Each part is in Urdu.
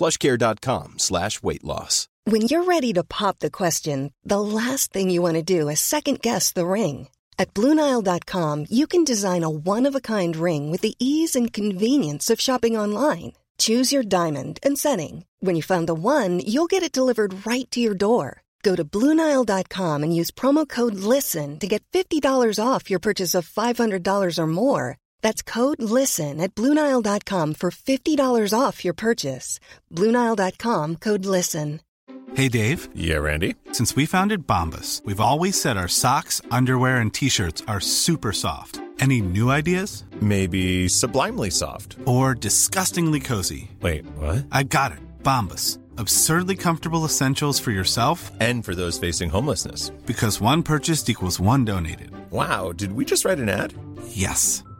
Lasting Blue Nile dot you can design a wind ring with is Anas shopping online choose your diamond setting when you find one you get it delivered right you door Blue Nile dot com and use from a listen fifty dollar off you purchase five hundred dollars more That's code LISTEN at Bluenile.com for $50 off your purchase. Bluenile.com code LISTEN. Hey, Dave. Yeah, Randy. Since we founded Bombus, we've always said our socks, underwear, and t shirts are super soft. Any new ideas? Maybe sublimely soft. Or disgustingly cozy. Wait, what? I got it. Bombus. Absurdly comfortable essentials for yourself and for those facing homelessness. Because one purchased equals one donated. Wow, did we just write an ad? Yes.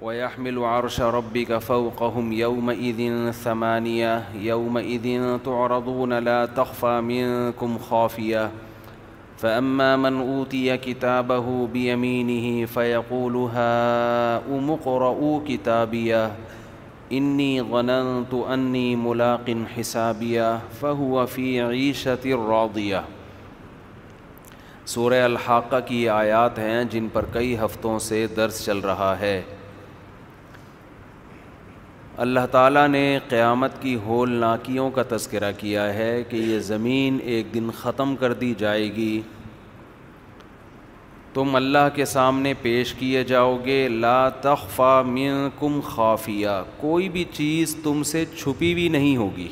ويحمل عرش ربك فوقهم يومئذ ثمانية يومئذ تعرضون لا تخفى منكم خافية فأما من أوتي كتابه بيمينه فيقول منعتیا کتابی فعق إني ظننت أني ملاق غن فهو في عيشة راضية فہ و کی آیات ہیں جن پر کئی ہفتوں سے درس چل رہا ہے اللہ تعالیٰ نے قیامت کی ہول ناکیوں کا تذکرہ کیا ہے کہ یہ زمین ایک دن ختم کر دی جائے گی تم اللہ کے سامنے پیش کیے جاؤ گے لا تخفا منکم خافیہ کوئی بھی چیز تم سے چھپی بھی نہیں ہوگی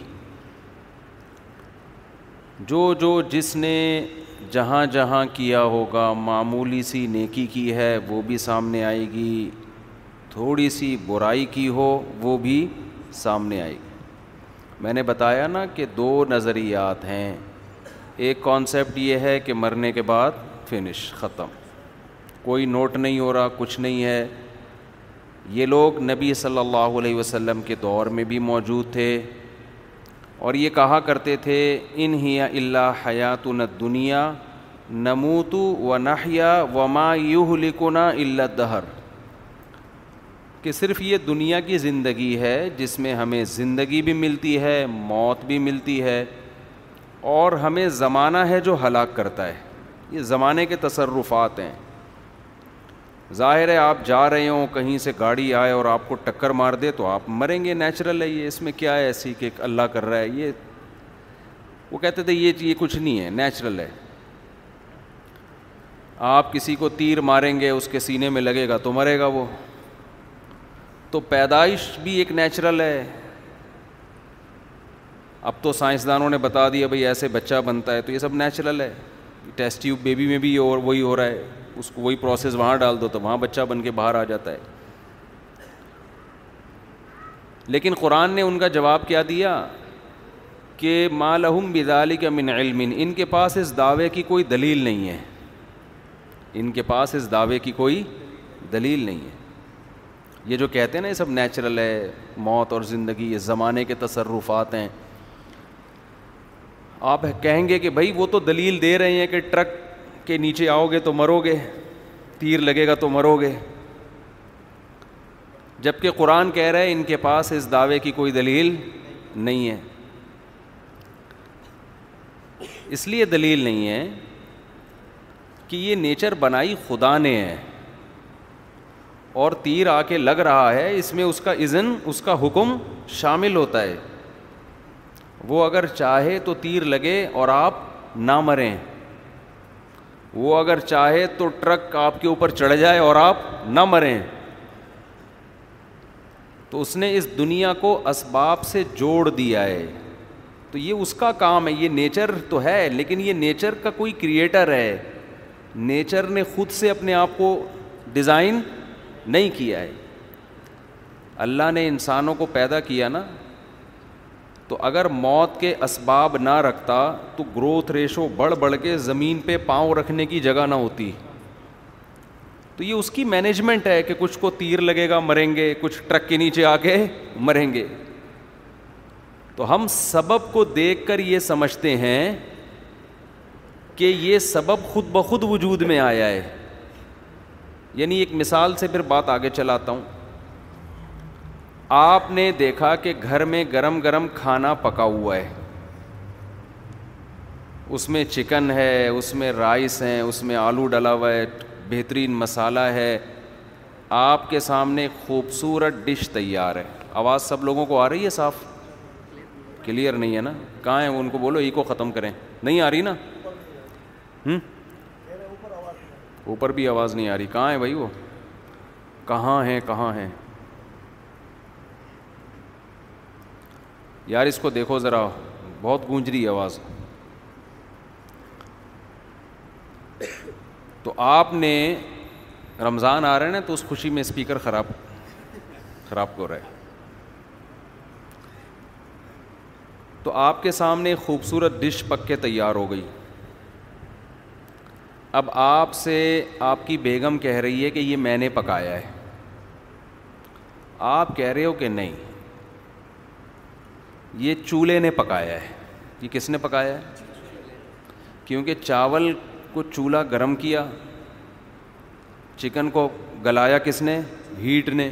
جو جو جس نے جہاں جہاں کیا ہوگا معمولی سی نیکی کی ہے وہ بھی سامنے آئے گی تھوڑی سی برائی کی ہو وہ بھی سامنے آئے گی میں نے بتایا نا کہ دو نظریات ہیں ایک کانسیپٹ یہ ہے کہ مرنے کے بعد فنش ختم کوئی نوٹ نہیں ہو رہا کچھ نہیں ہے یہ لوگ نبی صلی اللہ علیہ وسلم کے دور میں بھی موجود تھے اور یہ کہا کرتے تھے ان ہی اللہ حیات و نت دنیا نموتو و ونح و ما یوہ لکنا اللہ دہر کہ صرف یہ دنیا کی زندگی ہے جس میں ہمیں زندگی بھی ملتی ہے موت بھی ملتی ہے اور ہمیں زمانہ ہے جو ہلاک کرتا ہے یہ زمانے کے تصرفات ہیں ظاہر ہے آپ جا رہے ہوں کہیں سے گاڑی آئے اور آپ کو ٹکر مار دے تو آپ مریں گے نیچرل ہے یہ اس میں کیا ہے ایسی کہ اللہ کر رہا ہے یہ وہ کہتے تھے یہ یہ کچھ نہیں ہے نیچرل ہے آپ کسی کو تیر ماریں گے اس کے سینے میں لگے گا تو مرے گا وہ تو پیدائش بھی ایک نیچرل ہے اب تو سائنسدانوں نے بتا دیا بھائی ایسے بچہ بنتا ہے تو یہ سب نیچرل ہے ٹیسٹ ٹیوب بیبی میں بھی اور وہی ہو رہا ہے اس کو وہی پروسیس وہاں ڈال دو تو وہاں بچہ بن کے باہر آ جاتا ہے لیکن قرآن نے ان کا جواب کیا دیا کہ بدالی کا من علم ان کے پاس اس دعوے کی کوئی دلیل نہیں ہے ان کے پاس اس دعوے کی کوئی دلیل نہیں ہے یہ جو کہتے ہیں نا یہ سب نیچرل ہے موت اور زندگی یہ زمانے کے تصرفات ہیں آپ کہیں گے کہ بھائی وہ تو دلیل دے رہے ہیں کہ ٹرک کے نیچے آؤ گے تو مرو گے تیر لگے گا تو مرو گے جب کہ قرآن کہہ رہے ہے ان کے پاس اس دعوے کی کوئی دلیل نہیں ہے اس لیے دلیل نہیں ہے کہ یہ نیچر بنائی خدا نے ہے اور تیر آ کے لگ رہا ہے اس میں اس کا اذن اس کا حکم شامل ہوتا ہے وہ اگر چاہے تو تیر لگے اور آپ نہ مریں وہ اگر چاہے تو ٹرک آپ کے اوپر چڑھ جائے اور آپ نہ مریں تو اس نے اس دنیا کو اسباب سے جوڑ دیا ہے تو یہ اس کا کام ہے یہ نیچر تو ہے لیکن یہ نیچر کا کوئی کریٹر ہے نیچر نے خود سے اپنے آپ کو ڈیزائن نہیں کیا ہے اللہ نے انسانوں کو پیدا کیا نا تو اگر موت کے اسباب نہ رکھتا تو گروتھ ریشو بڑھ بڑھ کے زمین پہ پاؤں رکھنے کی جگہ نہ ہوتی تو یہ اس کی مینجمنٹ ہے کہ کچھ کو تیر لگے گا مریں گے کچھ ٹرک کے نیچے آ کے مریں گے تو ہم سبب کو دیکھ کر یہ سمجھتے ہیں کہ یہ سبب خود بخود وجود میں آیا ہے یعنی ایک مثال سے پھر بات آگے چلاتا ہوں آپ نے دیکھا کہ گھر میں گرم گرم کھانا پکا ہوا ہے اس میں چکن ہے اس میں رائس ہیں اس میں آلو ڈلا ہوا ہے بہترین مسالہ ہے آپ کے سامنے خوبصورت ڈش تیار ہے آواز سب لوگوں کو آ رہی ہے صاف کلیئر نہیں ہے نا کہاں ہیں ان کو بولو ای کو ختم کریں نہیں آ رہی نا ہوں اوپر بھی آواز نہیں آ رہی کہاں ہے بھائی وہ کہاں ہیں کہاں ہیں یار اس کو دیکھو ذرا بہت گونج رہی آواز تو آپ نے رمضان آ رہے ہیں نا تو اس خوشی میں اسپیکر خراب خراب کر رہے تو آپ کے سامنے خوبصورت ڈش پک کے تیار ہو گئی اب آپ سے آپ کی بیگم کہہ رہی ہے کہ یہ میں نے پکایا ہے آپ کہہ رہے ہو کہ نہیں یہ چولہے نے پکایا ہے یہ کس نے پکایا ہے کیونکہ چاول کو چولہا گرم کیا چکن کو گلایا کس نے ہیٹ نے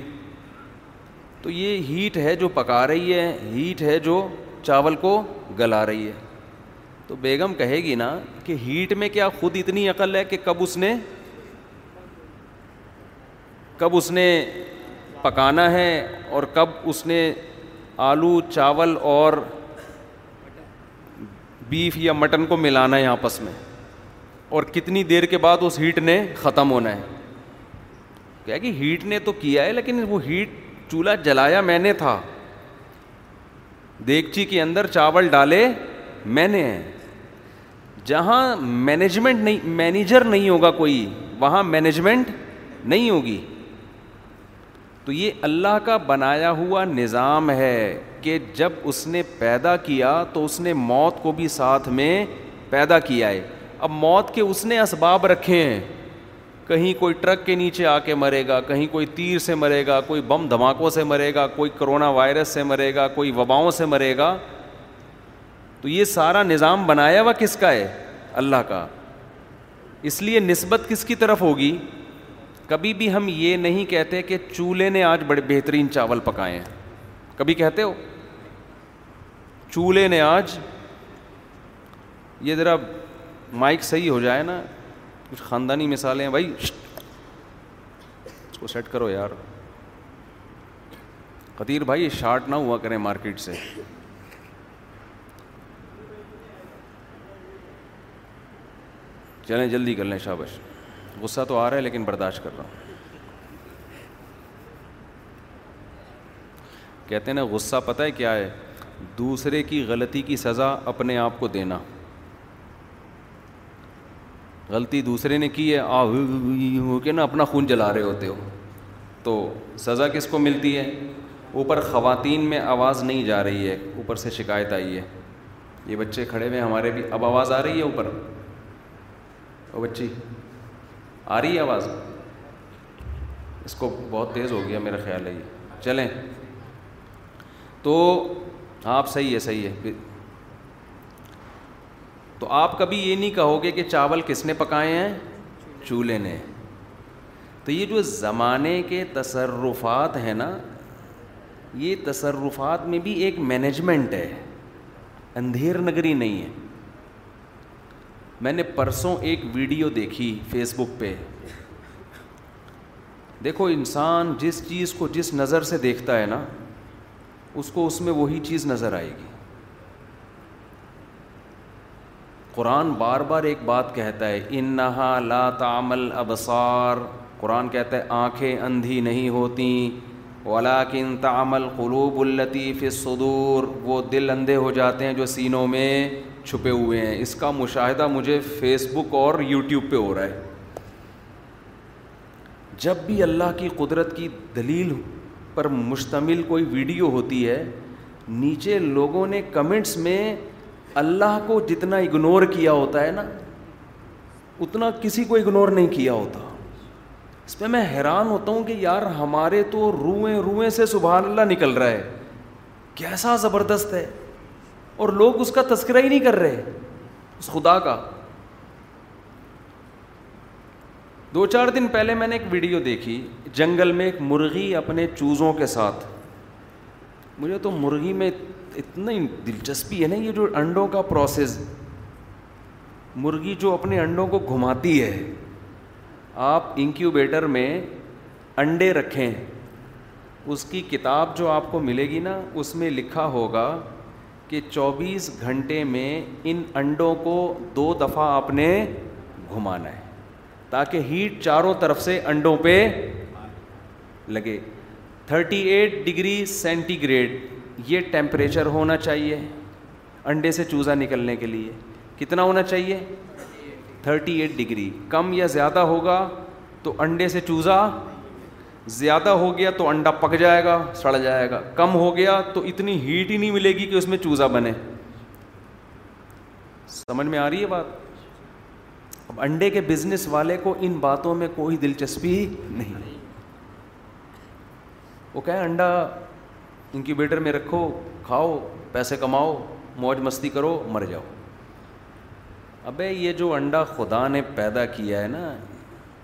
تو یہ ہیٹ ہے جو پکا رہی ہے ہیٹ ہے جو چاول کو گلا رہی ہے تو بیگم کہے گی نا کہ ہیٹ میں کیا خود اتنی عقل ہے کہ کب اس نے کب اس نے پکانا ہے اور کب اس نے آلو چاول اور بیف یا مٹن کو ملانا ہے آپس میں اور کتنی دیر کے بعد اس ہیٹ نے ختم ہونا ہے کیا کہ ہیٹ نے تو کیا ہے لیکن وہ ہیٹ چولہا جلایا میں نے تھا دیگچی کے اندر چاول ڈالے میں نے جہاں مینجمنٹ نہیں مینیجر نہیں ہوگا کوئی وہاں مینجمنٹ نہیں ہوگی تو یہ اللہ کا بنایا ہوا نظام ہے کہ جب اس نے پیدا کیا تو اس نے موت کو بھی ساتھ میں پیدا کیا ہے اب موت کے اس نے اسباب رکھے ہیں کہیں کوئی ٹرک کے نیچے آ کے مرے گا کہیں کوئی تیر سے مرے گا کوئی بم دھماکوں سے مرے گا کوئی کرونا وائرس سے مرے گا کوئی وباؤں سے مرے گا تو یہ سارا نظام بنایا ہوا کس کا ہے اللہ کا اس لیے نسبت کس کی طرف ہوگی کبھی بھی ہم یہ نہیں کہتے کہ چولہے نے آج بڑے بہترین چاول پکائے ہیں کبھی کہتے ہو چولہے نے آج یہ ذرا مائک صحیح ہو جائے نا کچھ خاندانی مثالیں بھائی اس کو سیٹ کرو یار قطیر بھائی یہ شارٹ نہ ہوا کریں مارکیٹ سے چلیں جلدی کر لیں شابش غصہ تو آ رہا ہے لیکن برداشت کر رہا ہوں کہتے ہیں نا غصہ پتہ ہے کیا ہے دوسرے کی غلطی کی سزا اپنے آپ کو دینا غلطی دوسرے نے کی ہے آ کے نا اپنا خون جلا رہے ہوتے ہو تو سزا کس کو ملتی ہے اوپر خواتین میں آواز نہیں جا رہی ہے اوپر سے شکایت آئی ہے یہ بچے کھڑے ہوئے ہمارے بھی اب آواز آ رہی ہے اوپر او بچی آ رہی ہے آواز اس کو بہت تیز ہو گیا میرا خیال ہے یہ چلیں تو آپ صحیح ہے صحیح ہے تو آپ کبھی یہ نہیں کہو گے کہ چاول کس نے پکائے ہیں چولہے نے تو یہ جو زمانے کے تصرفات ہیں نا یہ تصرفات میں بھی ایک مینجمنٹ ہے اندھیر نگری نہیں ہے میں نے پرسوں ایک ویڈیو دیکھی فیس بک پہ دیکھو انسان جس چیز کو جس نظر سے دیکھتا ہے نا اس کو اس میں وہی چیز نظر آئے گی قرآن بار بار ایک بات کہتا ہے ان لا تعمل ابسار قرآن کہتا ہے آنکھیں اندھی نہیں ہوتیں ولاکن تعمل قلوب الطیف صدور وہ دل اندھے ہو جاتے ہیں جو سینوں میں چھپے ہوئے ہیں اس کا مشاہدہ مجھے فیس بک اور یوٹیوب پہ ہو رہا ہے جب بھی اللہ کی قدرت کی دلیل پر مشتمل کوئی ویڈیو ہوتی ہے نیچے لوگوں نے کمنٹس میں اللہ کو جتنا اگنور کیا ہوتا ہے نا اتنا کسی کو اگنور نہیں کیا ہوتا اس پہ میں حیران ہوتا ہوں کہ یار ہمارے تو روئیں روئیں سے سبحان اللہ نکل رہا ہے کیسا زبردست ہے اور لوگ اس کا تذکرہ ہی نہیں کر رہے اس خدا کا دو چار دن پہلے میں نے ایک ویڈیو دیکھی جنگل میں ایک مرغی اپنے چوزوں کے ساتھ مجھے تو مرغی میں اتنی دلچسپی ہے نا یہ جو انڈوں کا پروسیس مرغی جو اپنے انڈوں کو گھماتی ہے آپ انکیوبیٹر میں انڈے رکھیں اس کی کتاب جو آپ کو ملے گی نا اس میں لکھا ہوگا کہ چوبیس گھنٹے میں ان انڈوں کو دو دفعہ آپ نے گھمانا ہے تاکہ ہیٹ چاروں طرف سے انڈوں پہ لگے thirty eight degree centigrade یہ ٹیمپریچر ہونا چاہیے انڈے سے چوزا نکلنے کے لیے کتنا ہونا چاہیے تھرٹی ایٹ ڈگری کم یا زیادہ ہوگا تو انڈے سے چوزا زیادہ ہو گیا تو انڈا پک جائے گا سڑ جائے گا کم ہو گیا تو اتنی ہیٹ ہی نہیں ملے گی کہ اس میں چوزا بنے سمجھ میں آ رہی ہے بات اب انڈے کے بزنس والے کو ان باتوں میں کوئی دلچسپی نہیں وہ کہیں انڈا انکیوبیٹر میں رکھو کھاؤ پیسے کماؤ موج مستی کرو مر جاؤ ابے یہ جو انڈا خدا نے پیدا کیا ہے نا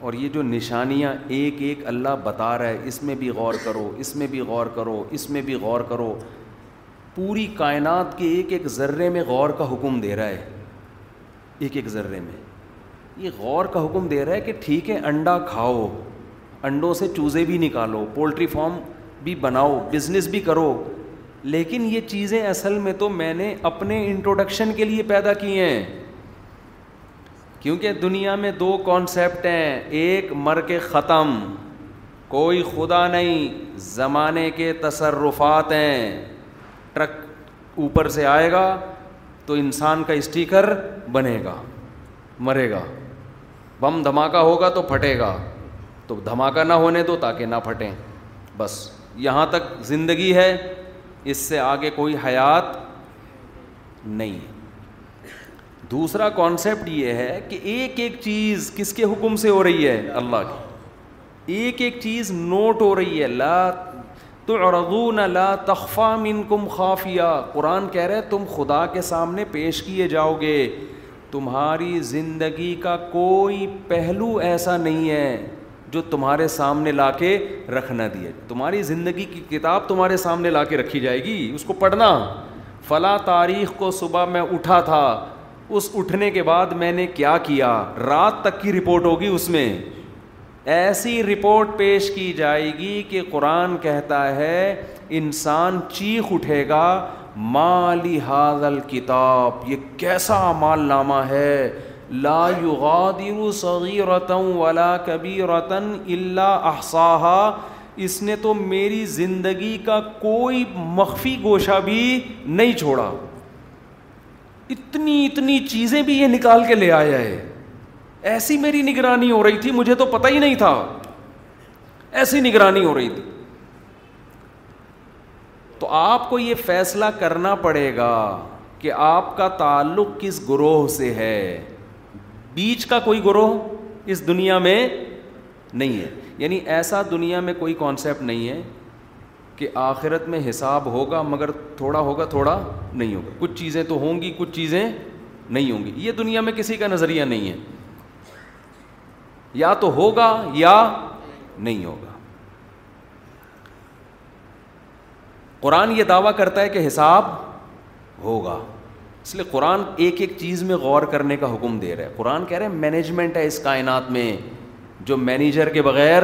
اور یہ جو نشانیاں ایک ایک اللہ بتا رہا ہے اس میں بھی غور کرو اس میں بھی غور کرو اس میں بھی غور کرو پوری کائنات کے ایک ایک ذرے میں غور کا حکم دے رہا ہے ایک ایک ذرے میں یہ غور کا حکم دے رہا ہے کہ ٹھیک ہے انڈا کھاؤ انڈوں سے چوزے بھی نکالو پولٹری فارم بھی بناؤ بزنس بھی کرو لیکن یہ چیزیں اصل میں تو میں نے اپنے انٹروڈکشن کے لیے پیدا کی ہیں کیونکہ دنیا میں دو کانسیپٹ ہیں ایک مر کے ختم کوئی خدا نہیں زمانے کے تصرفات ہیں ٹرک اوپر سے آئے گا تو انسان کا اسٹیکر بنے گا مرے گا بم دھماکہ ہوگا تو پھٹے گا تو دھماکہ نہ ہونے دو تاکہ نہ پھٹیں بس یہاں تک زندگی ہے اس سے آگے کوئی حیات نہیں دوسرا کانسیپٹ یہ ہے کہ ایک ایک چیز کس کے حکم سے ہو رہی ہے اللہ کی ایک ایک چیز نوٹ ہو رہی ہے لا تو لا تخفا من کم قرآن کہہ رہے تم خدا کے سامنے پیش کیے جاؤ گے تمہاری زندگی کا کوئی پہلو ایسا نہیں ہے جو تمہارے سامنے لا کے رکھنا دیے تمہاری زندگی کی کتاب تمہارے سامنے لا کے رکھی جائے گی اس کو پڑھنا فلاں تاریخ کو صبح میں اٹھا تھا اس اٹھنے کے بعد میں نے کیا کیا رات تک کی رپورٹ ہوگی اس میں ایسی رپورٹ پیش کی جائے گی کہ قرآن کہتا ہے انسان چیخ اٹھے گا مالی حاضل کتاب یہ کیسا مال نامہ ہے لا یغادر صغیرتا کبی رتن اللہ اصہ اس نے تو میری زندگی کا کوئی مخفی گوشہ بھی نہیں چھوڑا اتنی اتنی چیزیں بھی یہ نکال کے لے آیا ہے ایسی میری نگرانی ہو رہی تھی مجھے تو پتہ ہی نہیں تھا ایسی نگرانی ہو رہی تھی تو آپ کو یہ فیصلہ کرنا پڑے گا کہ آپ کا تعلق کس گروہ سے ہے بیچ کا کوئی گروہ اس دنیا میں نہیں ہے یعنی ایسا دنیا میں کوئی کانسیپٹ نہیں ہے کہ آخرت میں حساب ہوگا مگر تھوڑا ہوگا تھوڑا نہیں ہوگا کچھ چیزیں تو ہوں گی کچھ چیزیں نہیں ہوں گی یہ دنیا میں کسی کا نظریہ نہیں ہے یا تو ہوگا یا نہیں ہوگا قرآن یہ دعویٰ کرتا ہے کہ حساب ہوگا اس لیے قرآن ایک ایک چیز میں غور کرنے کا حکم دے رہا ہے قرآن کہہ رہے ہیں مینجمنٹ ہے اس کائنات میں جو مینیجر کے بغیر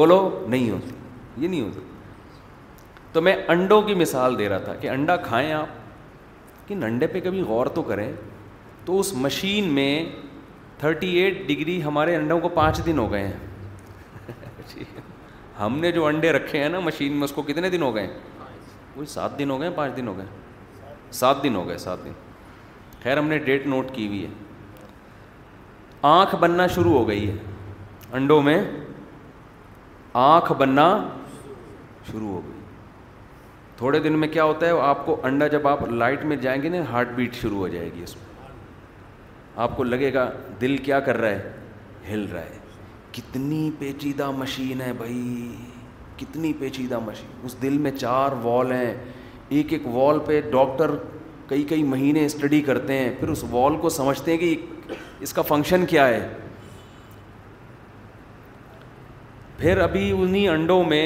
بولو نہیں ہوتی یہ نہیں ہو سکتا تو میں انڈوں کی مثال دے رہا تھا کہ انڈا کھائیں آپ لیکن انڈے پہ کبھی غور تو کریں تو اس مشین میں تھرٹی ایٹ ڈگری ہمارے انڈوں کو پانچ دن ہو گئے ہیں ہم نے جو انڈے رکھے ہیں نا مشین میں اس کو کتنے دن ہو گئے وہ سات دن ہو گئے پانچ دن ہو گئے سات دن ہو گئے سات دن خیر ہم نے ڈیٹ نوٹ کی ہوئی ہے آنکھ بننا شروع ہو گئی ہے انڈوں میں آنکھ بننا شروع ہو گئی تھوڑے دن میں کیا ہوتا ہے آپ کو انڈا جب آپ لائٹ میں جائیں گے نا ہارٹ بیٹ شروع ہو جائے گی اس میں آپ کو لگے گا دل کیا کر رہا ہے ہل رہا ہے کتنی پیچیدہ مشین ہے بھائی کتنی پیچیدہ مشین اس دل میں چار وال ہیں ایک ایک وال پہ ڈاکٹر کئی کئی مہینے اسٹڈی کرتے ہیں پھر اس وال کو سمجھتے ہیں کہ اس کا فنکشن کیا ہے پھر ابھی انہیں انڈوں میں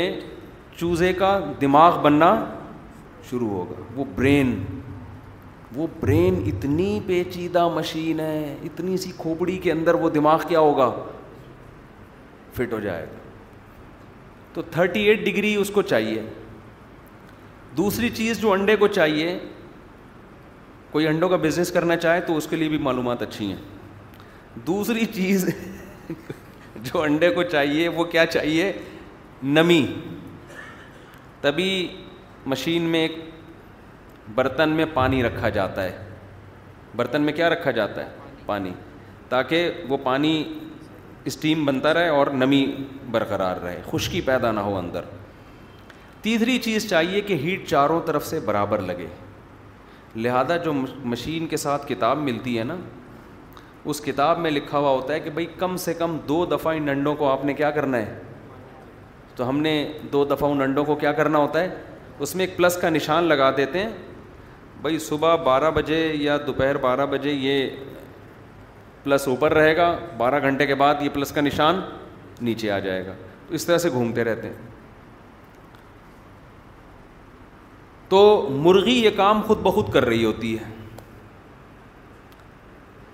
چوزے کا دماغ بننا شروع ہوگا وہ برین وہ برین اتنی پیچیدہ مشین ہے اتنی سی کھوپڑی کے اندر وہ دماغ کیا ہوگا فٹ ہو جائے گا تو تھرٹی ایٹ ڈگری اس کو چاہیے دوسری چیز جو انڈے کو چاہیے کوئی انڈوں کا بزنس کرنا چاہے تو اس کے لیے بھی معلومات اچھی ہیں دوسری چیز جو انڈے کو چاہیے وہ کیا چاہیے نمی تبھی مشین میں ایک برتن میں پانی رکھا جاتا ہے برتن میں کیا رکھا جاتا ہے پانی تاکہ وہ پانی اسٹیم بنتا رہے اور نمی برقرار رہے خشکی پیدا نہ ہو اندر تیسری چیز چاہیے کہ ہیٹ چاروں طرف سے برابر لگے لہذا جو مشین کے ساتھ کتاب ملتی ہے نا اس کتاب میں لکھا ہوا ہوتا ہے کہ بھائی کم سے کم دو دفعہ ان ڈنڈوں کو آپ نے کیا کرنا ہے تو ہم نے دو دفعہ ان انڈوں کو کیا کرنا ہوتا ہے اس میں ایک پلس کا نشان لگا دیتے ہیں بھائی صبح بارہ بجے یا دوپہر بارہ بجے یہ پلس اوپر رہے گا بارہ گھنٹے کے بعد یہ پلس کا نشان نیچے آ جائے گا تو اس طرح سے گھومتے رہتے ہیں تو مرغی یہ کام خود بخود کر رہی ہوتی ہے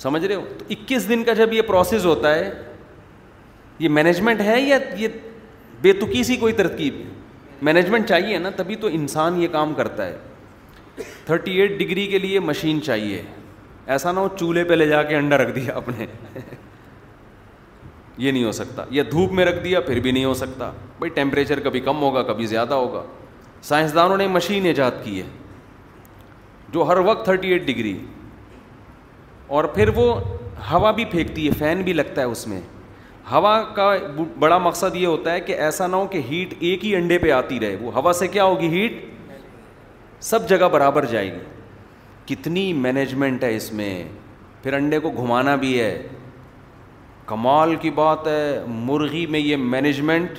سمجھ رہے ہو تو اکیس دن کا جب یہ پروسیس ہوتا ہے یہ مینجمنٹ ہے یا یہ بے تکی سی کوئی ترکیب مینجمنٹ چاہیے نا تبھی تو انسان یہ کام کرتا ہے تھرٹی ایٹ ڈگری کے لیے مشین چاہیے ایسا نہ ہو چولہے پہ لے جا کے انڈا رکھ دیا اپنے یہ نہیں ہو سکتا یا دھوپ میں رکھ دیا پھر بھی نہیں ہو سکتا بھائی ٹیمپریچر کبھی کم ہوگا کبھی زیادہ ہوگا سائنسدانوں نے مشین ایجاد کی ہے جو ہر وقت تھرٹی ایٹ ڈگری اور پھر وہ ہوا بھی پھینکتی ہے فین بھی لگتا ہے اس میں ہوا کا بڑا مقصد یہ ہوتا ہے کہ ایسا نہ ہو کہ ہیٹ ایک ہی انڈے پہ آتی رہے وہ ہوا سے کیا ہوگی ہیٹ سب جگہ برابر جائے گی کتنی مینجمنٹ ہے اس میں پھر انڈے کو گھمانا بھی ہے کمال کی بات ہے مرغی میں یہ مینجمنٹ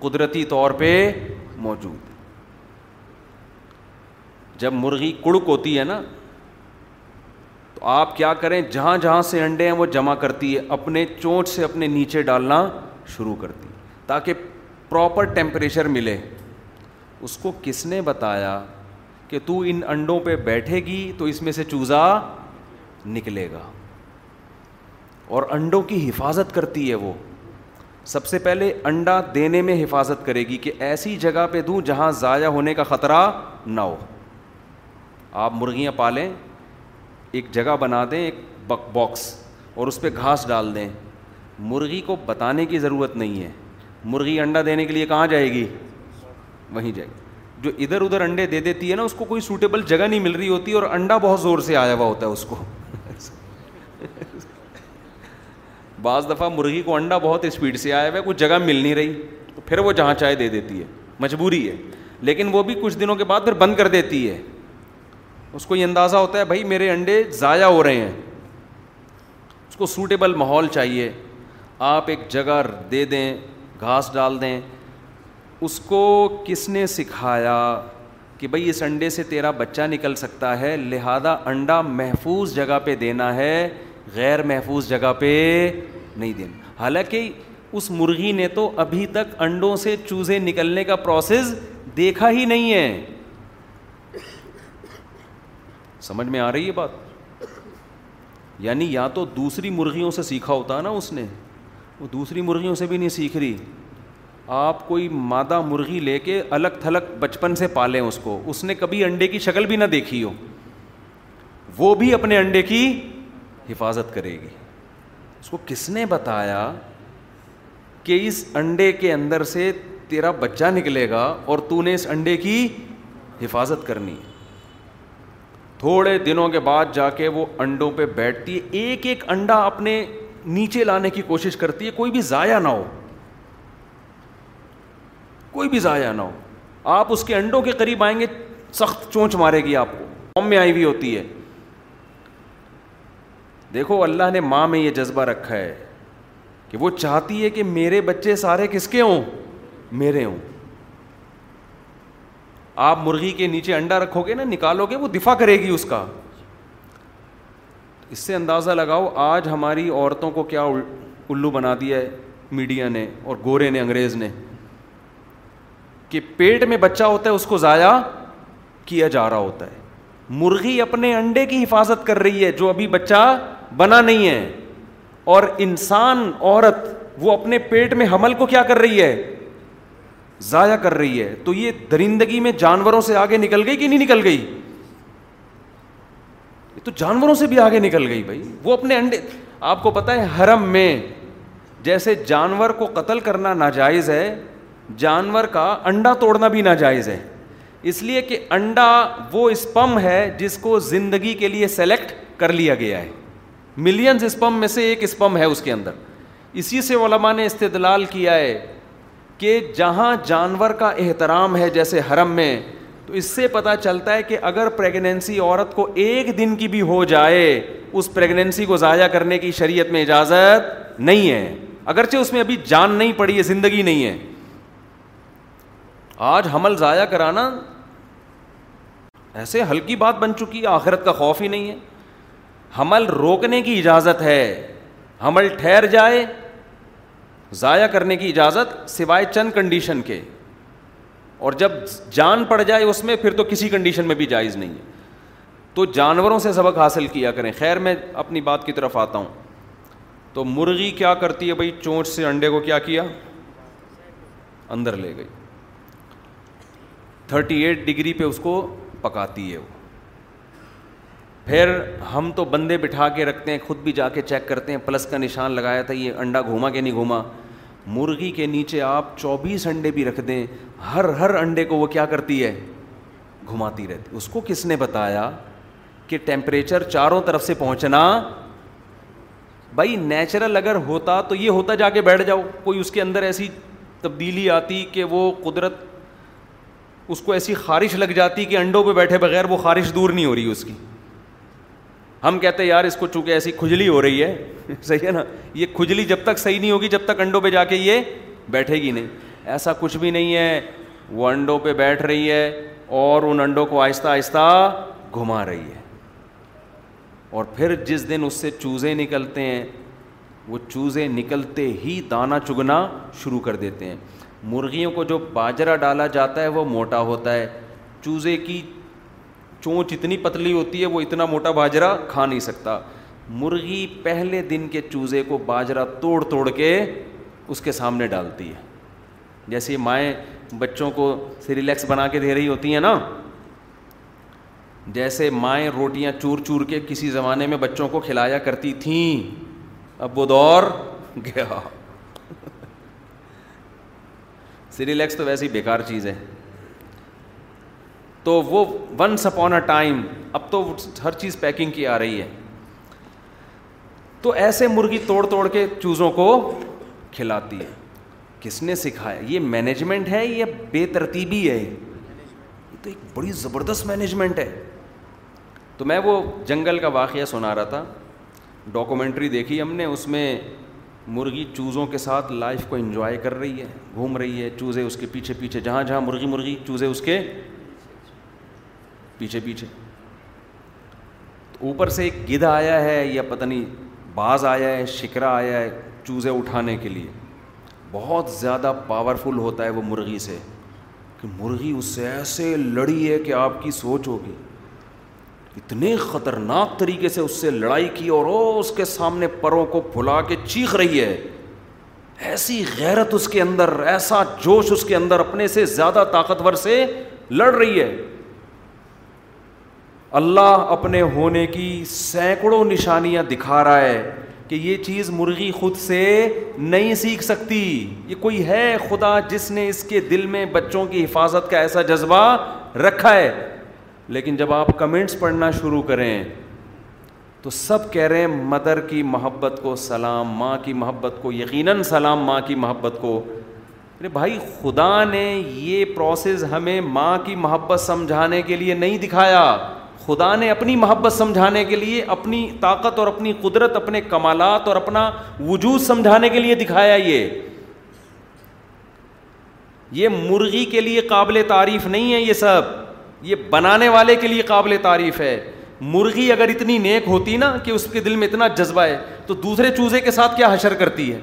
قدرتی طور پہ موجود جب مرغی کڑک ہوتی ہے نا آپ کیا کریں جہاں جہاں سے انڈے ہیں وہ جمع کرتی ہے اپنے چونچ سے اپنے نیچے ڈالنا شروع کرتی ہے تاکہ پراپر ٹیمپریچر ملے اس کو کس نے بتایا کہ تو ان انڈوں پہ بیٹھے گی تو اس میں سے چوزا نکلے گا اور انڈوں کی حفاظت کرتی ہے وہ سب سے پہلے انڈا دینے میں حفاظت کرے گی کہ ایسی جگہ پہ دوں جہاں ضائع ہونے کا خطرہ نہ ہو آپ مرغیاں پالیں ایک جگہ بنا دیں ایک بک باکس اور اس پہ گھاس ڈال دیں مرغی کو بتانے کی ضرورت نہیں ہے مرغی انڈا دینے کے لیے کہاں جائے گی وہیں جائے گی جو ادھر ادھر انڈے دے دیتی ہے نا اس کو کوئی سوٹیبل جگہ نہیں مل رہی ہوتی اور انڈا بہت زور سے آیا ہوا ہوتا ہے اس کو بعض دفعہ مرغی کو انڈا بہت اسپیڈ سے آیا ہوا ہے کوئی جگہ مل نہیں رہی تو پھر وہ جہاں چاہے دے دیتی ہے مجبوری ہے لیکن وہ بھی کچھ دنوں کے بعد پھر بند کر دیتی ہے اس کو یہ اندازہ ہوتا ہے بھائی میرے انڈے ضائع ہو رہے ہیں اس کو سوٹیبل ماحول چاہیے آپ ایک جگہ دے دیں گھاس ڈال دیں اس کو کس نے سکھایا کہ بھائی اس انڈے سے تیرا بچہ نکل سکتا ہے لہذا انڈا محفوظ جگہ پہ دینا ہے غیر محفوظ جگہ پہ نہیں دینا حالانکہ اس مرغی نے تو ابھی تک انڈوں سے چوزے نکلنے کا پروسیز دیکھا ہی نہیں ہے سمجھ میں آ رہی ہے بات یعنی یا تو دوسری مرغیوں سے سیکھا ہوتا نا اس نے وہ دوسری مرغیوں سے بھی نہیں سیکھ رہی آپ کوئی مادہ مرغی لے کے الگ تھلگ بچپن سے پالیں اس کو اس نے کبھی انڈے کی شکل بھی نہ دیکھی ہو وہ بھی اپنے انڈے کی حفاظت کرے گی اس کو کس نے بتایا کہ اس انڈے کے اندر سے تیرا بچہ نکلے گا اور تو نے اس انڈے کی حفاظت کرنی ہے تھوڑے دنوں کے بعد جا کے وہ انڈوں پہ بیٹھتی ہے ایک ایک انڈا اپنے نیچے لانے کی کوشش کرتی ہے کوئی بھی ضائع نہ ہو کوئی بھی ضائع نہ ہو آپ اس کے انڈوں کے قریب آئیں گے سخت چونچ مارے گی آپ کو قوم آئی ہوئی ہوتی ہے دیکھو اللہ نے ماں میں یہ جذبہ رکھا ہے کہ وہ چاہتی ہے کہ میرے بچے سارے کس کے ہوں میرے ہوں آپ مرغی کے نیچے انڈا رکھو گے نا نکالو گے وہ دفاع کرے گی اس کا اس سے اندازہ لگاؤ آج ہماری عورتوں کو کیا الو بنا دیا ہے میڈیا نے اور گورے نے انگریز نے کہ پیٹ میں بچہ ہوتا ہے اس کو ضائع کیا جا رہا ہوتا ہے مرغی اپنے انڈے کی حفاظت کر رہی ہے جو ابھی بچہ بنا نہیں ہے اور انسان عورت وہ اپنے پیٹ میں حمل کو کیا کر رہی ہے ضائع کر رہی ہے تو یہ درندگی میں جانوروں سے آگے نکل گئی کہ نہیں نکل گئی یہ تو جانوروں سے بھی آگے نکل گئی بھائی وہ اپنے انڈے آپ کو پتہ ہے حرم میں جیسے جانور کو قتل کرنا ناجائز ہے جانور کا انڈا توڑنا بھی ناجائز ہے اس لیے کہ انڈا وہ اسپم ہے جس کو زندگی کے لیے سلیکٹ کر لیا گیا ہے ملینز اسپم میں سے ایک اسپم ہے اس کے اندر اسی سے علماء نے استدلال کیا ہے کہ جہاں جانور کا احترام ہے جیسے حرم میں تو اس سے پتا چلتا ہے کہ اگر پریگنینسی عورت کو ایک دن کی بھی ہو جائے اس پریگنینسی کو ضائع کرنے کی شریعت میں اجازت نہیں ہے اگرچہ اس میں ابھی جان نہیں پڑی ہے زندگی نہیں ہے آج حمل ضائع کرانا ایسے ہلکی بات بن چکی ہے آخرت کا خوف ہی نہیں ہے حمل روکنے کی اجازت ہے حمل ٹھہر جائے ضائع کرنے کی اجازت سوائے چند کنڈیشن کے اور جب جان پڑ جائے اس میں پھر تو کسی کنڈیشن میں بھی جائز نہیں ہے تو جانوروں سے سبق حاصل کیا کریں خیر میں اپنی بات کی طرف آتا ہوں تو مرغی کیا کرتی ہے بھائی چونچ سے انڈے کو کیا کیا اندر لے گئی تھرٹی ایٹ ڈگری پہ اس کو پکاتی ہے وہ پھر ہم تو بندے بٹھا کے رکھتے ہیں خود بھی جا کے چیک کرتے ہیں پلس کا نشان لگایا تھا یہ انڈا گھوما کہ نہیں گھوما مرغی کے نیچے آپ چوبیس انڈے بھی رکھ دیں ہر ہر انڈے کو وہ کیا کرتی ہے گھماتی رہتی اس کو کس نے بتایا کہ ٹیمپریچر چاروں طرف سے پہنچنا بھائی نیچرل اگر ہوتا تو یہ ہوتا جا کے بیٹھ جاؤ کوئی اس کے اندر ایسی تبدیلی آتی کہ وہ قدرت اس کو ایسی خارش لگ جاتی کہ انڈوں پہ بیٹھے بغیر وہ خارش دور نہیں ہو رہی اس کی ہم کہتے ہیں یار اس کو چونکہ ایسی کھجلی ہو رہی ہے صحیح ہے نا یہ کھجلی جب تک صحیح نہیں ہوگی جب تک انڈوں پہ جا کے یہ بیٹھے گی نہیں ایسا کچھ بھی نہیں ہے وہ انڈوں پہ بیٹھ رہی ہے اور ان انڈوں کو آہستہ آہستہ گھما رہی ہے اور پھر جس دن اس سے چوزے نکلتے ہیں وہ چوزے نکلتے ہی دانہ چگنا شروع کر دیتے ہیں مرغیوں کو جو باجرہ ڈالا جاتا ہے وہ موٹا ہوتا ہے چوزے کی چونچ اتنی پتلی ہوتی ہے وہ اتنا موٹا باجرہ کھا نہیں سکتا مرغی پہلے دن کے چوزے کو باجرہ توڑ توڑ کے اس کے سامنے ڈالتی ہے جیسے مائیں بچوں کو سریلیکس بنا کے دے رہی ہوتی ہیں نا جیسے مائیں روٹیاں چور چور کے کسی زمانے میں بچوں کو کھلایا کرتی تھیں اب وہ دور گیا سریلیکس تو ویسی بیکار چیز ہے تو وہ ونس اپون اے ٹائم اب تو ہر چیز پیکنگ کی آ رہی ہے تو ایسے مرغی توڑ توڑ کے چوزوں کو کھلاتی ہے کس نے سکھایا یہ مینجمنٹ ہے یہ بے ترتیبی ہے یہ تو ایک بڑی زبردست مینجمنٹ ہے تو میں وہ جنگل کا واقعہ سنا رہا تھا ڈاکومنٹری دیکھی ہم نے اس میں مرغی چوزوں کے ساتھ لائف کو انجوائے کر رہی ہے گھوم رہی ہے چوزے اس کے پیچھے پیچھے جہاں جہاں مرغی مرغی چوزے اس کے پیچھے پیچھے اوپر سے ایک گدھ آیا ہے یا پتہ نہیں باز آیا ہے شکرا آیا ہے چوزے اٹھانے کے لیے بہت زیادہ پاورفل ہوتا ہے وہ مرغی سے کہ مرغی اس سے ایسے لڑی ہے کہ آپ کی سوچ ہوگی اتنے خطرناک طریقے سے اس سے لڑائی کی اور او اس کے سامنے پروں کو پھلا کے چیخ رہی ہے ایسی غیرت اس کے اندر ایسا جوش اس کے اندر اپنے سے زیادہ طاقتور سے لڑ رہی ہے اللہ اپنے ہونے کی سینکڑوں نشانیاں دکھا رہا ہے کہ یہ چیز مرغی خود سے نہیں سیکھ سکتی یہ کوئی ہے خدا جس نے اس کے دل میں بچوں کی حفاظت کا ایسا جذبہ رکھا ہے لیکن جب آپ کمنٹس پڑھنا شروع کریں تو سب کہہ رہے ہیں مدر کی محبت کو سلام ماں کی محبت کو یقیناً سلام ماں کی محبت کو ارے بھائی خدا نے یہ پروسیز ہمیں ماں کی محبت سمجھانے کے لیے نہیں دکھایا خدا نے اپنی محبت سمجھانے کے لیے اپنی طاقت اور اپنی قدرت اپنے کمالات اور اپنا وجود سمجھانے کے لیے دکھایا یہ یہ مرغی کے لیے قابل تعریف نہیں ہے یہ سب یہ بنانے والے کے لیے قابل تعریف ہے مرغی اگر اتنی نیک ہوتی نا کہ اس کے دل میں اتنا جذبہ ہے تو دوسرے چوزے کے ساتھ کیا حشر کرتی ہے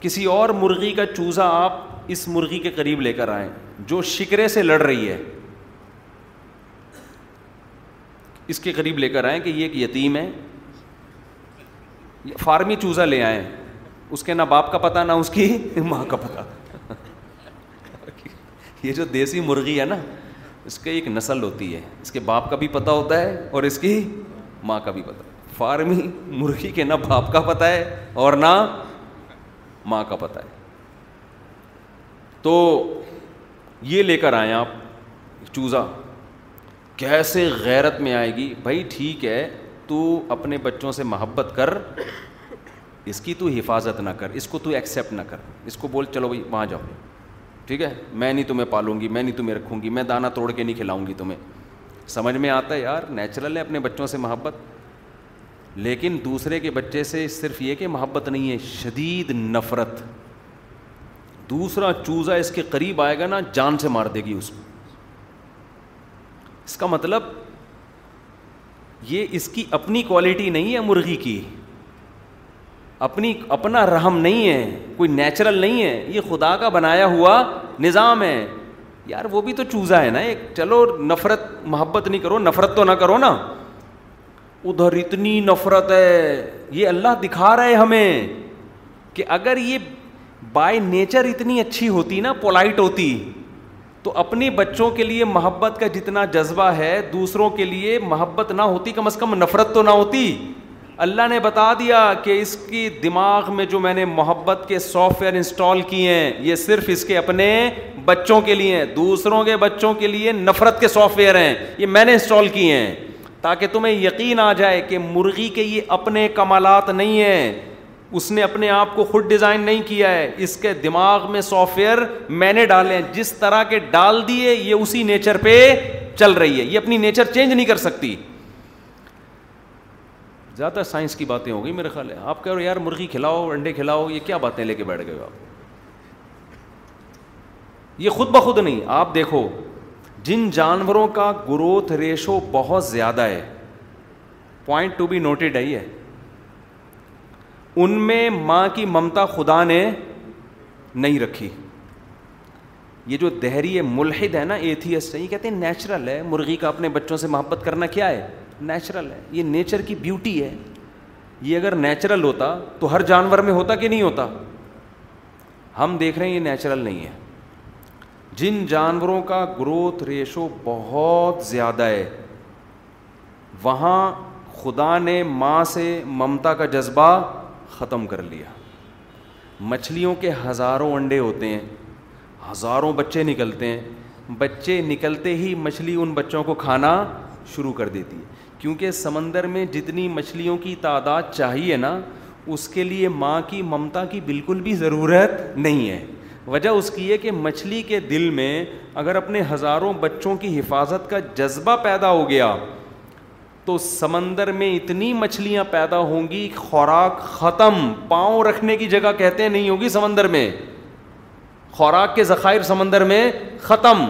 کسی اور مرغی کا چوزہ آپ اس مرغی کے قریب لے کر آئیں جو شکرے سے لڑ رہی ہے اس کے قریب لے کر آئیں کہ یہ ایک یتیم ہے فارمی چوزا لے آئیں اس کے نہ باپ کا پتہ نہ اس کی ماں کا پتہ یہ جو دیسی مرغی ہے نا اس کی ایک نسل ہوتی ہے اس کے باپ کا بھی پتہ ہوتا ہے اور اس کی ماں کا بھی پتہ فارمی مرغی کے نہ باپ کا پتہ ہے اور نہ ماں کا پتہ ہے تو یہ لے کر آئیں آپ چوزا کیسے غیرت میں آئے گی بھائی ٹھیک ہے تو اپنے بچوں سے محبت کر اس کی تو حفاظت نہ کر اس کو تو ایکسیپٹ نہ کر اس کو بول چلو بھائی وہاں جاؤ ٹھیک ہے میں نہیں تمہیں پالوں گی میں نہیں تمہیں رکھوں گی میں دانہ توڑ کے نہیں کھلاؤں گی تمہیں سمجھ میں آتا ہے یار نیچرل ہے اپنے بچوں سے محبت لیکن دوسرے کے بچے سے صرف یہ کہ محبت نہیں ہے شدید نفرت دوسرا چوزا اس کے قریب آئے گا نا جان سے مار دے گی اس کو اس کا مطلب یہ اس کی اپنی کوالٹی نہیں ہے مرغی کی اپنی اپنا رحم نہیں ہے کوئی نیچرل نہیں ہے یہ خدا کا بنایا ہوا نظام ہے یار وہ بھی تو چوزا ہے نا ایک چلو نفرت محبت نہیں کرو نفرت تو نہ کرو نا ادھر اتنی نفرت ہے یہ اللہ دکھا رہا ہے ہمیں کہ اگر یہ بائی نیچر اتنی اچھی ہوتی نا پولائٹ ہوتی تو اپنی بچوں کے لیے محبت کا جتنا جذبہ ہے دوسروں کے لیے محبت نہ ہوتی کم از کم نفرت تو نہ ہوتی اللہ نے بتا دیا کہ اس کی دماغ میں جو میں نے محبت کے سافٹ ویئر انسٹال کیے ہیں یہ صرف اس کے اپنے بچوں کے لیے دوسروں کے بچوں کے لیے نفرت کے سافٹ ویئر ہیں یہ میں نے انسٹال کیے ہیں تاکہ تمہیں یقین آ جائے کہ مرغی کے یہ اپنے کمالات نہیں ہیں اس نے اپنے آپ کو خود ڈیزائن نہیں کیا ہے اس کے دماغ میں سافٹ ویئر میں نے ڈالے ہیں جس طرح کے ڈال دیے یہ اسی نیچر پہ چل رہی ہے یہ اپنی نیچر چینج نہیں کر سکتی زیادہ سائنس کی باتیں ہو گئی میرے خیال ہے آپ کہہ رہے یار مرغی کھلاؤ انڈے کھلاؤ یہ کیا باتیں لے کے بیٹھ گئے آپ یہ خود بخود نہیں آپ دیکھو جن جانوروں کا گروتھ ریشو بہت زیادہ ہے پوائنٹ ٹو بی نوٹیڈ ہے یہ ان میں ماں کی ممتا خدا نے نہیں رکھی یہ جو دہری ملحد ہے نا ایتھیس سے یہ کہتے ہیں نیچرل ہے مرغی کا اپنے بچوں سے محبت کرنا کیا ہے نیچرل ہے یہ نیچر کی بیوٹی ہے یہ اگر نیچرل ہوتا تو ہر جانور میں ہوتا کہ نہیں ہوتا ہم دیکھ رہے ہیں یہ نیچرل نہیں ہے جن جانوروں کا گروتھ ریشو بہت زیادہ ہے وہاں خدا نے ماں سے ممتا کا جذبہ ختم کر لیا مچھلیوں کے ہزاروں انڈے ہوتے ہیں ہزاروں بچے نکلتے ہیں بچے نکلتے ہی مچھلی ان بچوں کو کھانا شروع کر دیتی ہے کیونکہ سمندر میں جتنی مچھلیوں کی تعداد چاہیے نا اس کے لیے ماں کی ممتا کی بالکل بھی ضرورت نہیں ہے وجہ اس کی ہے کہ مچھلی کے دل میں اگر اپنے ہزاروں بچوں کی حفاظت کا جذبہ پیدا ہو گیا تو سمندر میں اتنی مچھلیاں پیدا ہوں گی خوراک ختم پاؤں رکھنے کی جگہ کہتے ہیں نہیں ہوگی سمندر میں خوراک کے ذخائر سمندر میں ختم